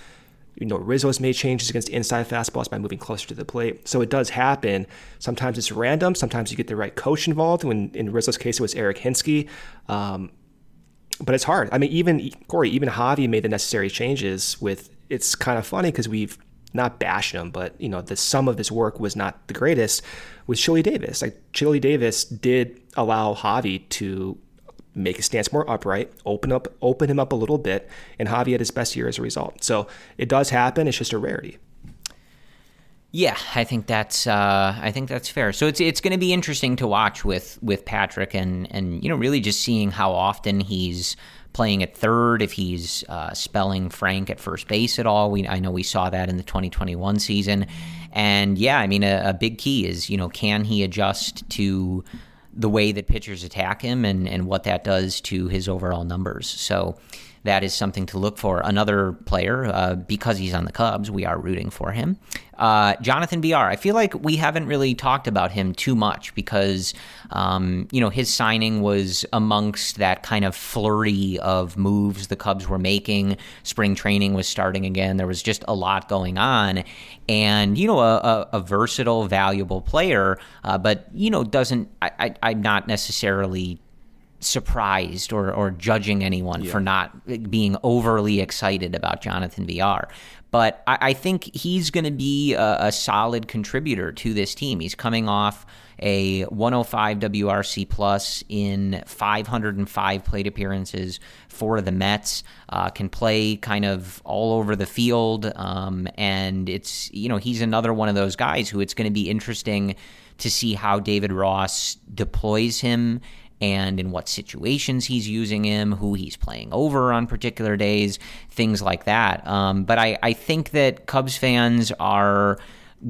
you know, Rizzo's made changes against inside fastballs by moving closer to the plate. So it does happen. Sometimes it's random. Sometimes you get the right coach involved. When in Rizzo's case, it was Eric Hinske. Um, but it's hard. I mean, even Corey, even Javi made the necessary changes. With it's kind of funny because we've not bashed him, but you know the sum of his work was not the greatest. With Chili Davis, like Chili Davis did allow Javi to make his stance more upright, open up, open him up a little bit, and Javi had his best year as a result. So it does happen. It's just a rarity. Yeah, I think that's uh, I think that's fair. So it's it's going to be interesting to watch with with Patrick and and you know really just seeing how often he's playing at third, if he's uh, spelling Frank at first base at all. We I know we saw that in the 2021 season, and yeah, I mean a, a big key is you know can he adjust to the way that pitchers attack him and and what that does to his overall numbers. So that is something to look for. Another player, uh, because he's on the Cubs, we are rooting for him. Uh, Jonathan Villar. I feel like we haven't really talked about him too much because, um, you know, his signing was amongst that kind of flurry of moves the Cubs were making. Spring training was starting again. There was just a lot going on. And, you know, a, a, a versatile, valuable player, uh, but, you know, doesn't, I, I, I'm not necessarily surprised or, or judging anyone yeah. for not being overly excited about Jonathan Villar. But I, I think he's going to be a, a, solid contributor to this team. He's coming off a 105 WRC plus in 505 plate appearances for the Mets. Uh, can play kind of all over the field, um, and it's you know he's another one of those guys who it's going to be interesting to see how David Ross deploys him and in what situations he's using him, who he's playing over on particular days, things like that. Um, but I, I think that Cubs fans are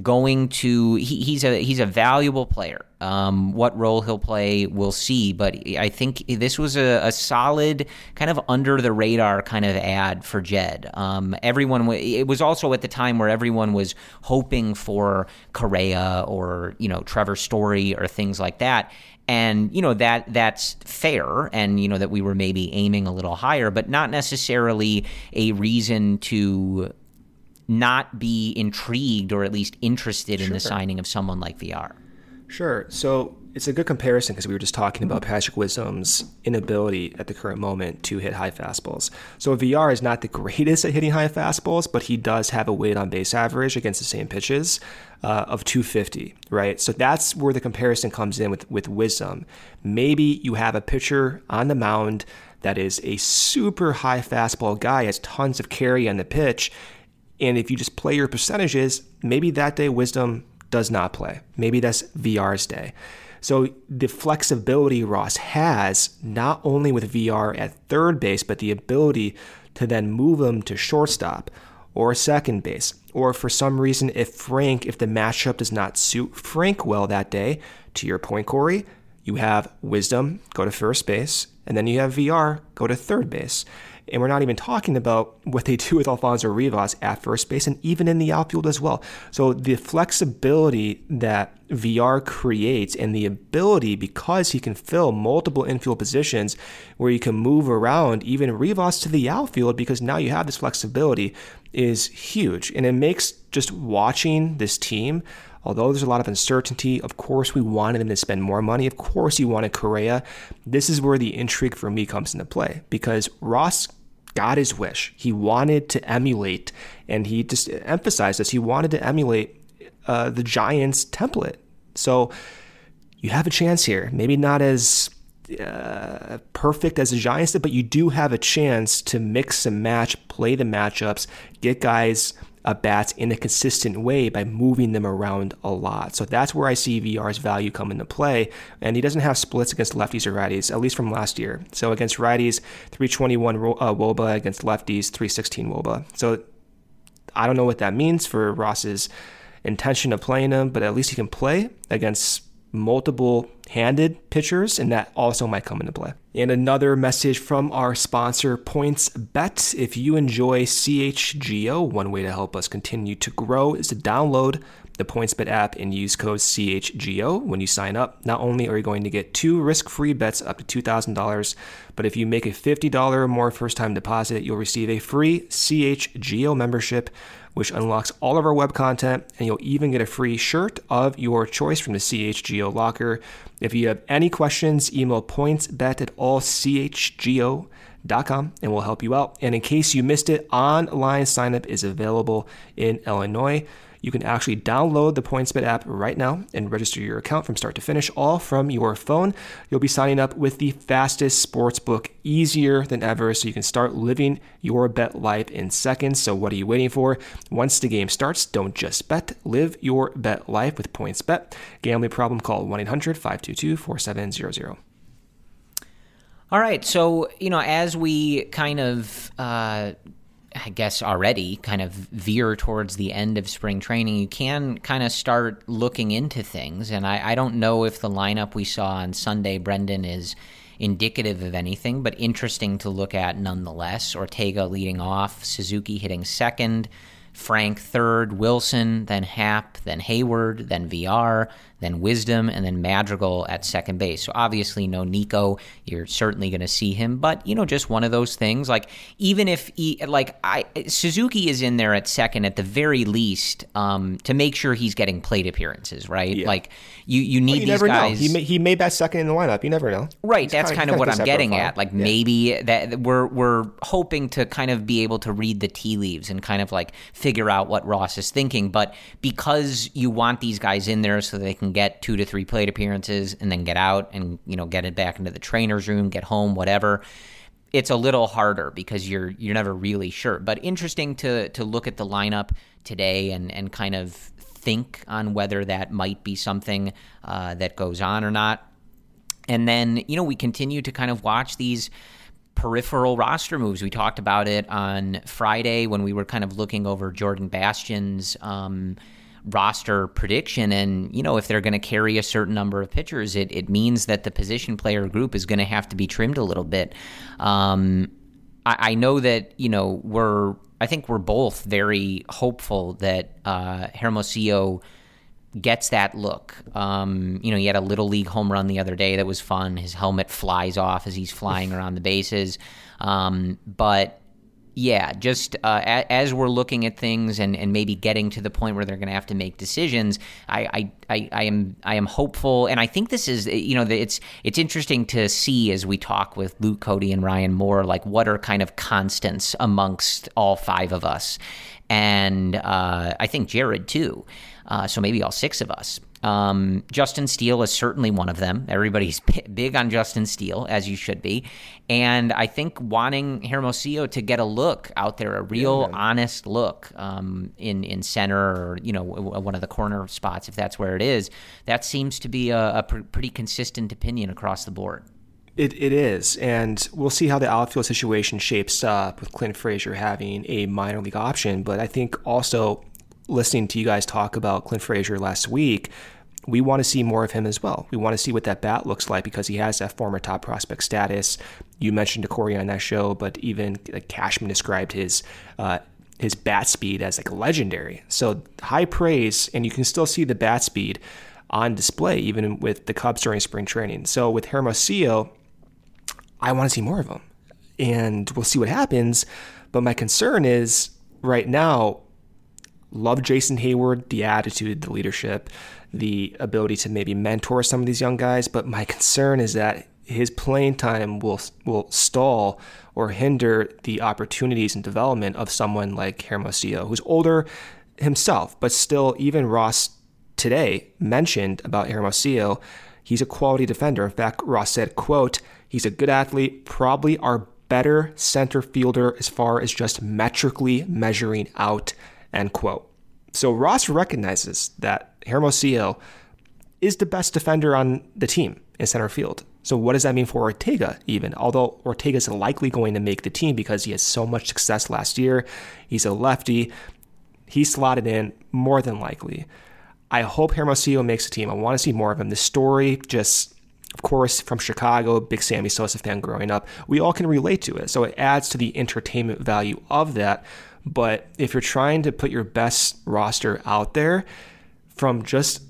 going to he, he's a he's a valuable player. Um, what role he'll play, we'll see. But I think this was a, a solid kind of under the radar kind of ad for Jed. Um, everyone it was also at the time where everyone was hoping for Correa or you know Trevor Story or things like that and you know that that's fair and you know that we were maybe aiming a little higher but not necessarily a reason to not be intrigued or at least interested sure. in the signing of someone like Villar. sure so it's a good comparison because we were just talking about Patrick Wisdom's inability at the current moment to hit high fastballs. So Villar is not the greatest at hitting high fastballs, but he does have a weight on base average against the same pitches uh, of 250, right? So that's where the comparison comes in with with Wisdom. Maybe you have a pitcher on the mound that is a super high fastball guy, has tons of carry on the pitch, and if you just play your percentages, maybe that day Wisdom does not play. Maybe that's Villar's day. So the flexibility Ross has, not only with Villar at third base, but the ability to then move him to shortstop or second base. Or for some reason, if Frank, if the matchup does not suit Frank well that day, to your point, Corey, you have Wisdom go to first base, and then you have Villar, go to third base. And we're not even talking about what they do with Alfonso Rivas at first base and even in the outfield as well. So the flexibility that Villar creates and the ability, because he can fill multiple infield positions where you can move around even Rivas to the outfield because now you have this flexibility is huge. And it makes just watching this team although there's a lot of uncertainty, of course we wanted them to spend more money. Of course you wanted Correa. This is where the intrigue for me comes into play because Ross got his wish. He wanted to emulate, and he just emphasized this. He wanted to emulate uh, the Giants template. So you have a chance here. Maybe not as uh, perfect as the Giants did, but you do have a chance to mix and match, play the matchups, get guys at bats in a consistent way by moving them around a lot. So that's where I see Villar's value come into play. And he doesn't have splits against lefties or righties, at least from last year. So against righties, 321 uh, wOBA, against lefties, 316 wOBA. So I don't know what that means for Ross's intention of playing him, but at least he can play against multiple handed pitchers, and that also might come into play. And another message from our sponsor, PointsBet. If you enjoy CHGO, one way to help us continue to grow is to download the PointsBet app and use code CHGO when you sign up. Not only are you going to get two risk free bets up to $2,000, but if you make a $50 or more first time deposit, you'll receive a free CHGO membership which unlocks all of our web content, and you'll even get a free shirt of your choice from the CHGO locker. If you have any questions, email pointsbet at allchgo.com and we'll help you out. And in case you missed it, online signup is available in Illinois. You can actually download the PointsBet app right now and register your account from start to finish, all from your phone. You'll be signing up with the fastest sports book, easier than ever, so you can start living your bet life in seconds. So, what are you waiting for? Once the game starts, don't just bet, live your bet life with PointsBet. Gambling problem, call 1 800 522 4700. All right. So, you know, as we kind of uh, I guess already kind of veer towards the end of spring training, you can kind of start looking into things. And I, I, don't know if the lineup we saw on Sunday, Brendan, is indicative of anything, but interesting to look at nonetheless. Ortega leading off, Suzuki hitting second, Frank third, Willson, then Hap, then Heyward, then Villar, then Wisdom, and then Madrigal at second base. So obviously, no Nico. You're certainly going to see him, but you know, just one of those things. Like even if he, like I Suzuki is in there at second at the very least um, to make sure he's getting plate appearances, right? Yeah. Like you, you need well, you these guys. Know. He may, he may bat second in the lineup. You never know. Right. He's that's kind, kind of, what I'm getting at. Like yeah. maybe that we're we're hoping to kind of be able to read the tea leaves and kind of like figure out what Ross is thinking. But because you want these guys in there so they can get two to three plate appearances and then get out and you know get it back into the trainer's room, get home, whatever. It's a little harder because you're you're never really sure. But interesting to to look at the lineup today and and kind of think on whether that might be something uh, that goes on or not. And then you know we continue to kind of watch these peripheral roster moves. We talked about it on Friday when we were kind of looking over Jordan Bastian's. um, roster prediction. And, you know, if they're going to carry a certain number of pitchers, it, it means that the position player group is going to have to be trimmed a little bit. Um, I, I, know that, you know, we're, I think we're both very hopeful that uh, Hermosillo gets that look. Um, you know, he had a little league home run the other day that was fun. His helmet flies off as he's flying around the bases. Um, but yeah, just uh, as we're looking at things and, and maybe getting to the point where they're going to have to make decisions, I, I, I, I, am I am hopeful, and I think this is you know it's it's interesting to see as we talk with Luke Cody and Ryan Moore, like what are kind of constants amongst all five of us, and uh, I think Jared too, uh, so maybe all six of us. Um, Justin Steele is certainly one of them. Everybody's big on Justin Steele, as you should be. And I think wanting Hermosillo to get a look out there, a real yeah, honest look um, in in center or you know one of the corner spots, if that's where it is, that seems to be a, a pr- pretty consistent opinion across the board. It, it is, and we'll see how the outfield situation shapes up with Clint Frazier having a minor league option. But I think also listening to you guys talk about Clint Frazier last week, we want to see more of him as well. We want to see what that bat looks like because he has that former top prospect status. You mentioned to Corey on that show, but even Cashman described his uh, his bat speed as like legendary. So high praise, and you can still see the bat speed on display even with the Cubs during spring training. So with Hermosillo, I want to see more of him, and we'll see what happens. But my concern is right now love Jason Heyward, the attitude, the leadership, the ability to maybe mentor some of these young guys. But my concern is that his playing time will will stall or hinder the opportunities and development of someone like Hermosillo, who's older himself, but still, even Ross today mentioned about Hermosillo, he's a quality defender. In fact, Ross said, "quote He's a good athlete, probably our better center fielder as far as just metrically measuring out End quote. So Ross recognizes that Hermosillo is the best defender on the team in center field. So what does that mean for Ortega even? Although Ortega is likely going to make the team because he had so much success last year. He's a lefty. He slotted in more than likely. I hope Hermosillo makes the team. I want to see more of him. The story just of course, from Chicago, big Sammy Sosa fan growing up, we all can relate to it. So it adds to the entertainment value of that. But if you're trying to put your best roster out there from just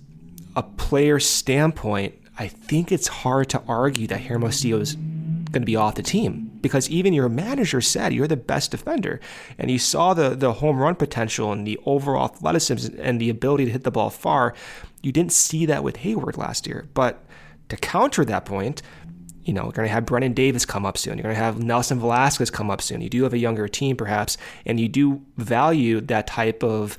a player standpoint, I think it's hard to argue that Hermosillo is going to be off the team. Because even your manager said you're the best defender and you saw the the home run potential and the overall athleticism and the ability to hit the ball far. You didn't see that with Heyward last year. But to counter that point you know, you're going to have Brennen Davis come up soon. You're going to have Nelson Velazquez come up soon. You do have a younger team, perhaps, and you do value that type of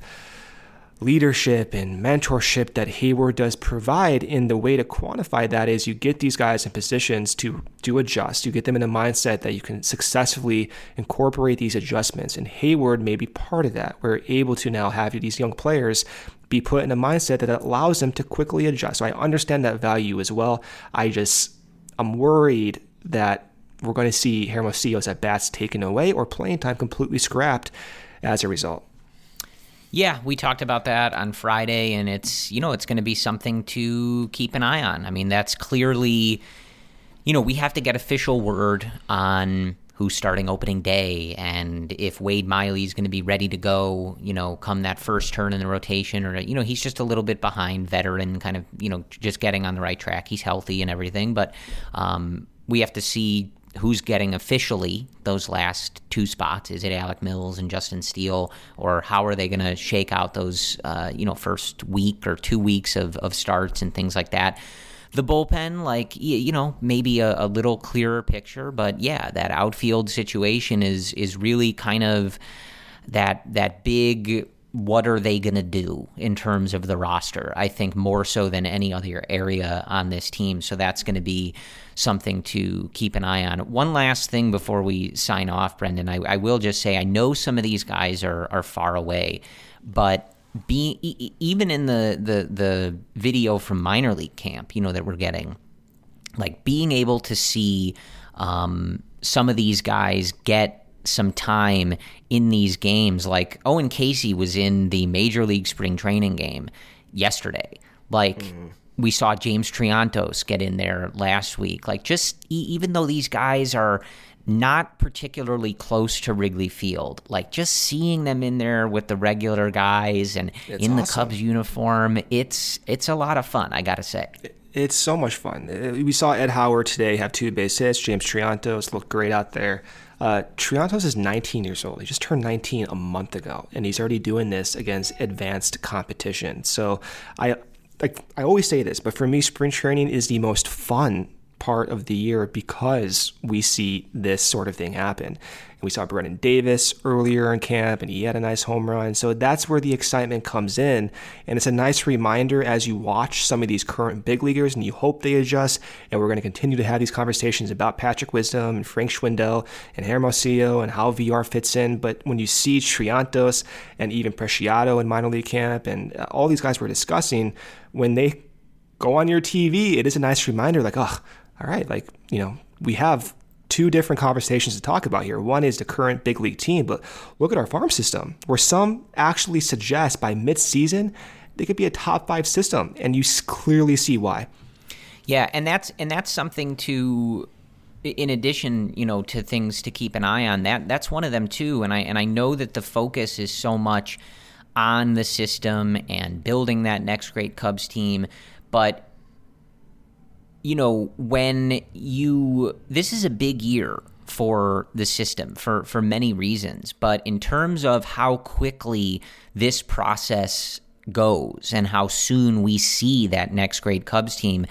leadership and mentorship that Heyward does provide. In the way to quantify that is you get these guys in positions to do adjust. You get them in a mindset that you can successfully incorporate these adjustments. And Heyward may be part of that. We're able to now have these young players be put in a mindset that allows them to quickly adjust. So I understand that value as well. I just I'm worried that we're going to see Hermosillo's at bats taken away or playing time completely scrapped as a result. Yeah, we talked about that on Friday, and it's you know it's going to be something to keep an eye on. I mean, that's clearly, you know, we have to get official word on who's starting opening day and if Wade Miley is going to be ready to go, you know, come that first turn in the rotation, or you know, he's just a little bit behind, veteran, kind of, you know, just getting on the right track. He's healthy and everything, but um, we have to see who's getting officially those last two spots. Is it Alec Mills and Justin Steele, or how are they going to shake out those uh, you know first week or two weeks of, of starts and things like that? The bullpen, like you know, maybe a, a little clearer picture, but yeah, that outfield situation is is really kind of that that big what are they going to do in terms of the roster? I think more so than any other area on this team. So that's going to be something to keep an eye on. One last thing before we sign off, Brendan, I, I will just say I know some of these guys are, are far away, but be, even in the, the, the video from minor league camp, you know, that we're getting, like being able to see um, some of these guys get some time in these games. Like Owen Caissie was in the Major League Spring Training game yesterday. Like mm. we saw James Triantos get in there last week. Like just even though these guys are not particularly close to Wrigley Field, like just seeing them in there with the regular guys and it's in awesome. the Cubs uniform, it's it's a lot of fun. I gotta say. It's so much fun. We saw Ed Howard today have two base hits. James Triantos looked great out there. Uh, Triantos is 19 years old. He just turned 19 a month ago, and he's already doing this against advanced competition. So I like I always say this, but for me, spring training is the most fun part of the year because we see this sort of thing happen. We saw Brennen Davis earlier in camp and he had a nice home run. So that's where the excitement comes in. And it's a nice reminder as you watch some of these current big leaguers and you hope they adjust. And we're going to continue to have these conversations about Patrick Wisdom and Frank Schwindel and Hermosillo and how Villar fits in. But when you see Triantos and even Preciado in minor league camp and uh, all these guys we're discussing, when they go on your TV, it is a nice reminder like, oh, all right, like, you know, we have two different conversations to talk about here. One is the current big league team, but look at our farm system, where some actually suggest by mid-season they could be a top five system, and you clearly see why. Yeah, and that's and that's something to in addition, you know, to things to keep an eye on. That that's one of them too. And I and I know that the focus is so much on the system and building that next great Cubs team, but you know, when you this is a big year for the system for for many reasons, but in terms of how quickly this process goes and how soon we see that next great Cubs team,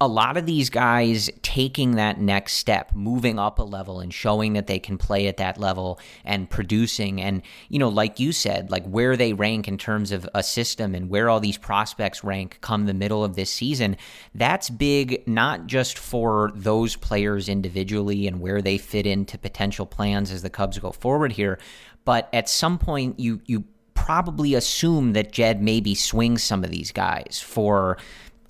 a lot of these guys taking that next step, moving up a level and showing that they can play at that level and producing. And, you know, like you said, like where they rank in terms of a system and where all these prospects rank come the middle of this season, that's big, not just for those players individually and where they fit into potential plans as the Cubs go forward here, but at some point you, you probably assume that Jed maybe swings some of these guys for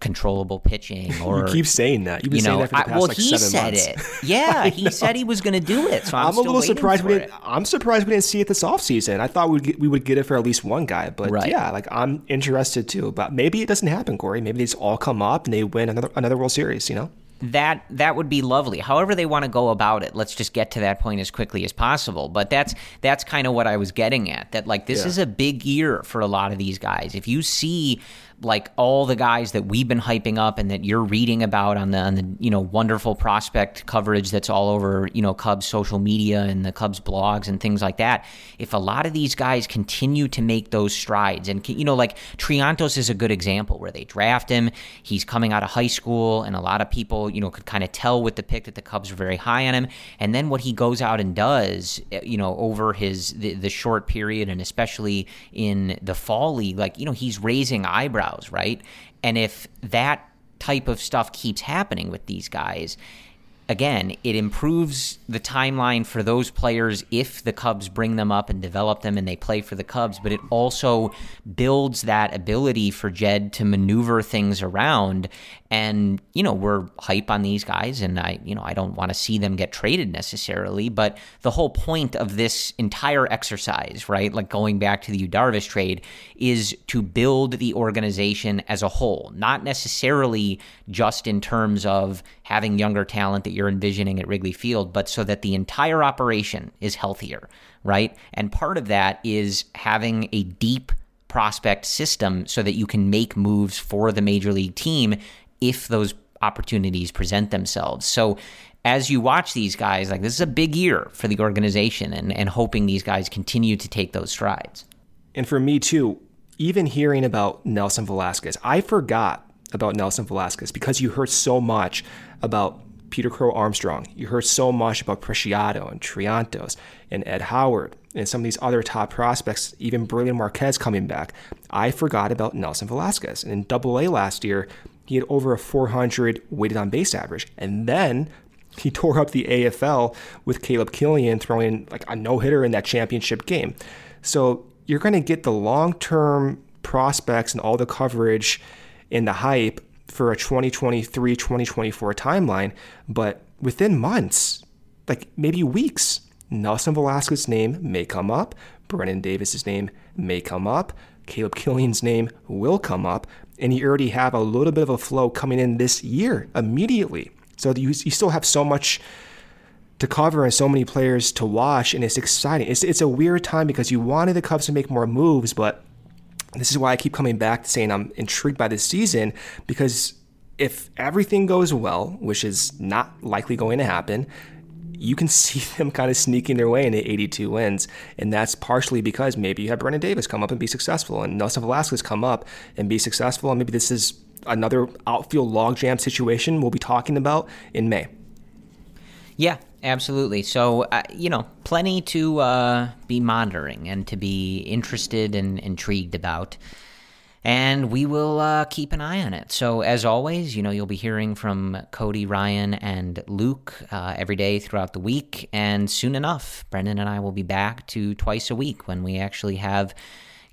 controllable pitching or you keep saying that. You've been you know, saying that for the past I, well, like he said months. it. Yeah, he said he was going to do it. So I'm, I'm, a little surprised we it. didn't. I'm surprised we didn't see it this offseason. I thought we'd get, we would get it for at least one guy, but Right. yeah, like I'm interested too. But maybe it doesn't happen, Corey. Maybe they just all come up and they win another another World Series. You know. that that would be lovely. However they want to go about it, let's just get to that point as quickly as possible. But that's that's kind of what I was getting at. That like this Yeah. is a big year for a lot of these guys. If you see like all the guys that we've been hyping up and that you're reading about on the on the you know wonderful prospect coverage that's all over you know Cubs social media and the Cubs blogs and things like that. If a lot of these guys continue to make those strides and you know like Triantos is a good example where they draft him, he's coming out of high school and a lot of people you know could kind of tell with the pick that the Cubs were very high on him and then what he goes out and does eh, you know over his the, the short period and especially in the fall league like you know he's raising eyebrows right and if that type of stuff keeps happening with these guys again, it improves the timeline for those players if the Cubs bring them up and develop them and they play for the Cubs, but it also builds that ability for Jed to maneuver things around. And, you know, we're hype on these guys and I, you know, I don't want to see them get traded necessarily, but the whole point of this entire exercise, right, like going back to the Yu Darvish trade, is to build the organization as a whole, not necessarily just in terms of having younger talent that you're envisioning at Wrigley Field, but so that the entire operation is healthier, right? And part of that is having a deep prospect system so that you can make moves for the major league team if those opportunities present themselves. So as you watch these guys, like this is a big year for the organization and, and hoping these guys continue to take those strides. And for me too, even hearing about Nelson Velazquez, I forgot about Nelson Velazquez because you heard so much about Peter Crow Armstrong. You heard so much about Preciado and Triantos and Ed Howard and some of these other top prospects, even Brailyn Marquez coming back. I forgot about Nelson Velazquez. And in Double A last year, he had over a 400 weighted on base average. And then he tore up the AFL with Caleb Killian throwing like a no hitter in that championship game. So you're going to get the long term prospects and all the coverage and the hype for a 2023 2024 timeline. But within months, like maybe weeks, Nelson Velazquez's name may come up, Brennen Davis's name may come up, Caleb Killian's name will come up, and you already have a little bit of a flow coming in this year immediately. So you, you still have so much to cover and so many players to watch, and it's exciting. It's, it's a weird time because you wanted the Cubs to make more moves, but this is why I keep coming back saying I'm intrigued by this season because if everything goes well, which is not likely going to happen, you can see them kind of sneaking their way into 82 wins. And that's partially because maybe you have Brennen Davis come up and be successful, and Nelson Velazquez come up and be successful. And maybe this is another outfield logjam situation we'll be talking about in May. Yeah, absolutely. So, uh, you know, plenty to uh, be monitoring and to be interested and intrigued about. And we will uh, keep an eye on it. So, as always, you know, you'll be hearing from Cody, Ryan, and Luke uh, every day throughout the week. And soon enough, Brendan and I will be back to twice a week when we actually have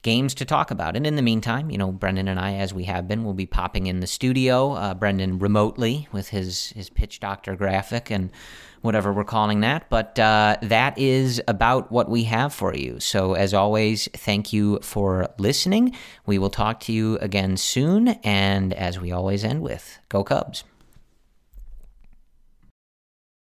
games to talk about. And in the meantime, you know, Brendan and I, as we have been, will be popping in the studio. Uh, Brendan remotely with his his pitch doctor graphic and whatever we're calling that. But uh, that is about what we have for you. So as always, thank you for listening. We will talk to you again soon. And as we always end with, go Cubs.